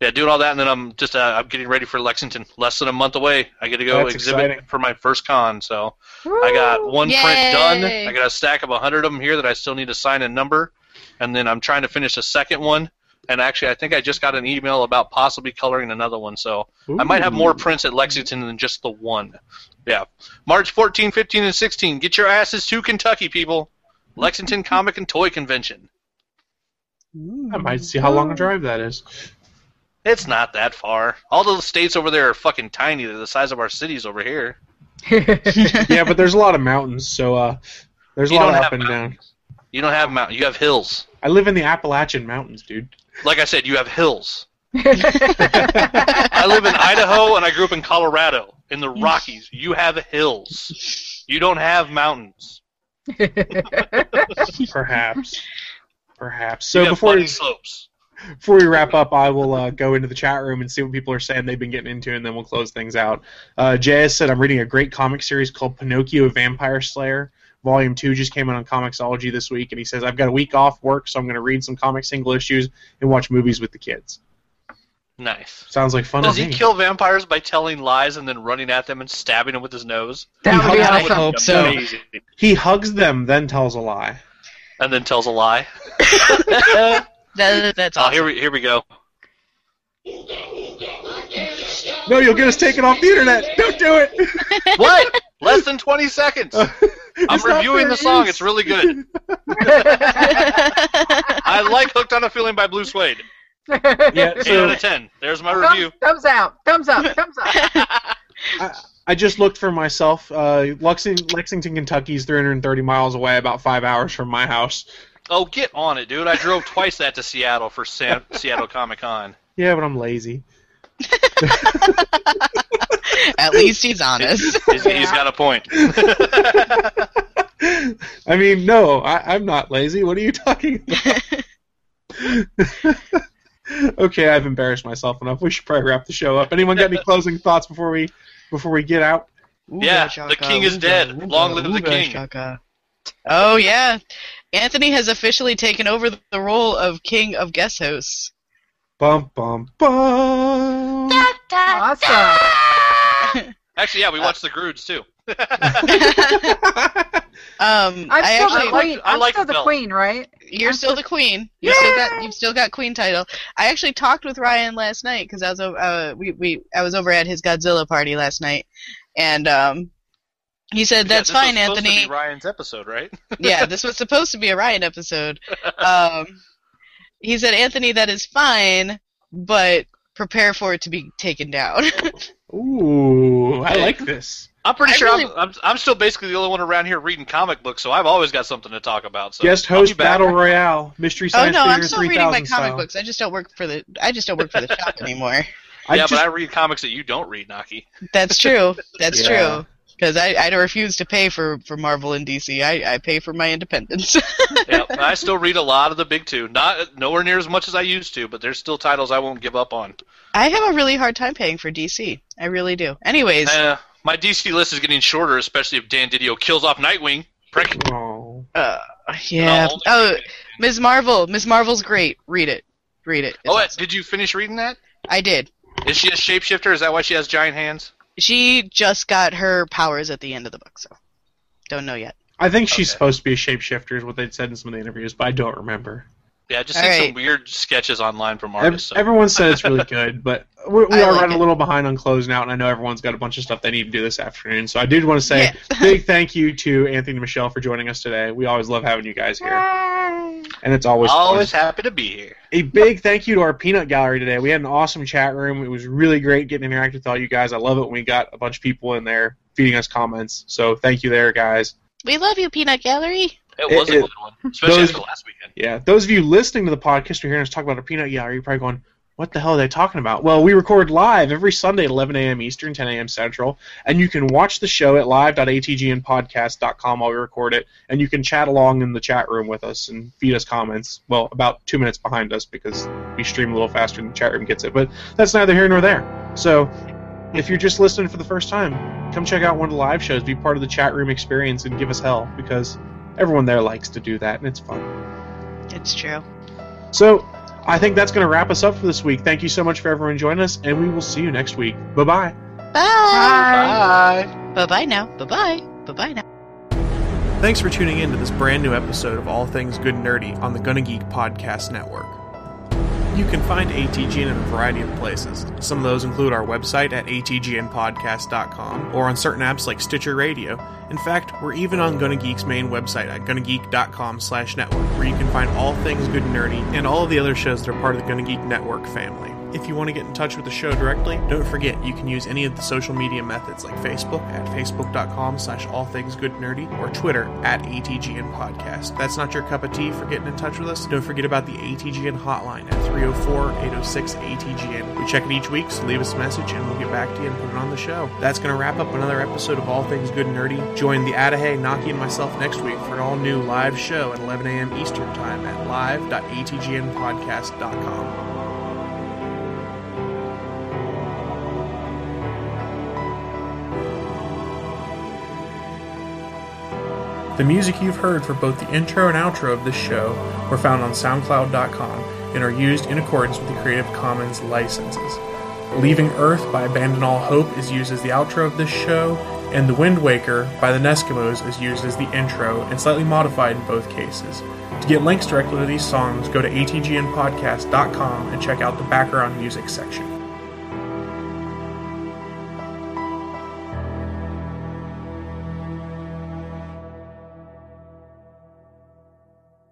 Yeah, doing all that, and then I'm just uh, I'm getting ready for Lexington. Less than a month away. I get to go That's exhibit exciting. for my first con. So I got one print done. I got a stack of 100 of them here that I still need to sign and number, and then I'm trying to finish a second one. And actually, I think I just got an email about possibly coloring another one. So I might have more prints at Lexington than just the one. Yeah, March 14, 15, and 16. Get your asses to Kentucky, people. Lexington Comic and Toy Convention. I might see how long a drive that is. It's not that far. All those states over there are fucking tiny. They're the size of our cities over here. [LAUGHS] yeah, but there's a lot of mountains, so uh, there's a You lot of up and down. You don't have mountain. You have hills. I live in the Appalachian Mountains, dude. Like I said, you have hills. [LAUGHS] I live in Idaho and I grew up in Colorado in the Rockies. You have hills. You don't have mountains. [LAUGHS] Perhaps. Perhaps. You So have before bunny we, slopes. before we wrap up, I will uh, go into the chat room and see what people are saying they've been getting into, and then we'll close things out. Uh, JS said, I'm reading a great comic series called Pinocchio Vampire Slayer. Volume 2 just came out on Comixology this week, and he says, I've got a week off work, so I'm going to read some comic single issues and watch movies with the kids. Nice. Sounds like fun Does he me. kill vampires by telling lies and then running at them and stabbing them with his nose? That would be I awesome. hope so. He hugs them, then tells a lie. And then tells a lie. [LAUGHS] That, that's Oh, here we here we go. No, you'll get us taken off the internet. Don't do it. [LAUGHS] What? Less than 20 seconds. [LAUGHS] I'm reviewing the song. use. It's really good. [LAUGHS] I like Hooked on a Feeling by Blue Swede. Yeah, 8 so out of 10. There's my review. thumbs, thumbs out. Thumbs up. Thumbs up. [LAUGHS] I, I just looked for myself. Uh, Lexington, Lexington, Kentucky is 330 miles away, about five hours from my house. Oh, get on it, dude. I drove twice that to Seattle for San- Seattle Comic Con. Yeah, but I'm lazy. [LAUGHS] At least he's honest. [LAUGHS] He's, he's got a point. [LAUGHS] I mean, no, I, I'm not lazy. What are you talking about? okay, I've embarrassed myself enough. We should probably wrap the show up. Anyone got any closing thoughts before we before we get out? Yeah, Ooga the king is ooga, dead. ooga, Long live the king. chaka. Oh yeah, Anthony has officially taken over the role of king of guest hosts. Bum bum bum. Awesome. [LAUGHS] Actually, yeah, we watched the Croods too. [LAUGHS] Um, I'm I still actually, the queen. I I'm like still the Belle. queen, right? you're still the queen. You still got you've still got queen title. I actually talked with Ryan last night because I was over uh, we, we I was over at his Godzilla party last night, and um, he said Yeah, that's this was fine, to Anthony. be Ryan's episode, right? [LAUGHS] yeah, this was supposed to be a Ryan episode. Um, he said, Anthony, that is fine, but prepare for it to be taken down. Ooh, I like this. I'm pretty I sure really- I'm, I'm, I'm still basically the only one around here reading comic books, so I've always got something to talk about. So Guest I'll be host back. battle royale mystery oh science no, I'm still reading my 3000 comic style. books. I just don't work for the I just don't work for the shop [LAUGHS] anymore. I yeah, just, but I read comics that you don't read, Naki. That's true. That's Yeah. true. Because I, I refuse to pay for, for Marvel and DC. I, I pay for my independence. [LAUGHS] yeah, I still read a lot of the big two. Not nowhere near as much as I used to, but there's still titles I won't give up on. I have a really hard time paying for DC. I really do. Anyways, Uh, my DC list is getting shorter, especially if Dan Didio kills off Nightwing. Prick. oh. uh, yeah. No, Oh, Ms. Marvel. Ms. Marvel's great. Read it. Read it. It's Oh, awesome. did you finish reading that? I did. Is she a shapeshifter? Is that why she has giant hands? She just got her powers at the end of the book, so don't know yet. I think she's Okay. supposed to be a shapeshifter, is what they'd said in some of the interviews, but I don't remember. Yeah, I just All seen some weird sketches online from Ev- artists. so- Everyone said it's really good, [LAUGHS] but we, we are like running it. a little behind on closing out, and I know everyone's got a bunch of stuff they need to do this afternoon. So I did want to say Yeah. [LAUGHS] big thank you to Anthony and Michelle for joining us today. We always love having you guys here, and it's always fun. Always happy to be here. A big thank you to our peanut gallery today. We had an awesome chat room. It was really great getting to interact with all you guys. I love it when we got a bunch of people in there feeding us comments. So thank you there, guys. We love you, Peanut Gallery. It was It- a good one, especially those- after last weekend. Yeah, those of you listening to the podcast are hearing us talk about a peanut gallery, you're probably going, what the hell are they talking about? Well, we record live every Sunday at 11 a.m. Eastern, 10 a.m. Central, and you can watch the show at live.atgnpodcast.com while we record it, and you can chat along in the chat room with us and feed us comments. Well, about two minutes behind us because we stream a little faster than the chat room gets it, but that's neither here nor there. So, if you're just listening for the first time, come check out one of the live shows, be part of the chat room experience, and give us hell because everyone there likes to do that, and it's fun. It's true. So, I think that's going to wrap us up for this week. Thank you so much for everyone joining us, and we will see you next week. Bye bye. Bye. Bye bye bye now. Bye bye. Bye bye now. Thanks for tuning in to this brand new episode of All Things Good and Nerdy on the Gonna Geek Podcast Network. You can find ATGN in a variety of places. Some of those include our website at atgnpodcast.com or on certain apps like Stitcher Radio. In fact, we're even on Gonna Geek's main website at gonnageek.com slash network, where you can find all things good and nerdy and all of the other shows that are part of the Gonna Geek Network family. If you want to get in touch with the show directly, don't forget you can use any of the social media methods like Facebook at facebook.com slash all things good nerdy or Twitter at ATGN Podcast. That's not your cup of tea for getting in touch with us. Don't forget about the ATGN hotline at 304-806-ATGN. We check it each week, so leave us a message and we'll get back to you and put it on the show. That's going to wrap up another episode of All Things Good and Nerdy. Join the Adahay, Naki, and myself next week for an all-new live show at 11 a.m. Eastern Time at live.atgnpodcast.com. The music you've heard for both the intro and outro of this show were found on SoundCloud.com and are used in accordance with the Creative Commons licenses. Leaving Earth by Abandon All Hope is used as the outro of this show, and The Wind Waker by the Neskimos is used as the intro and slightly modified in both cases. To get links directly to these songs, go to atgnpodcast.com and check out the background music section.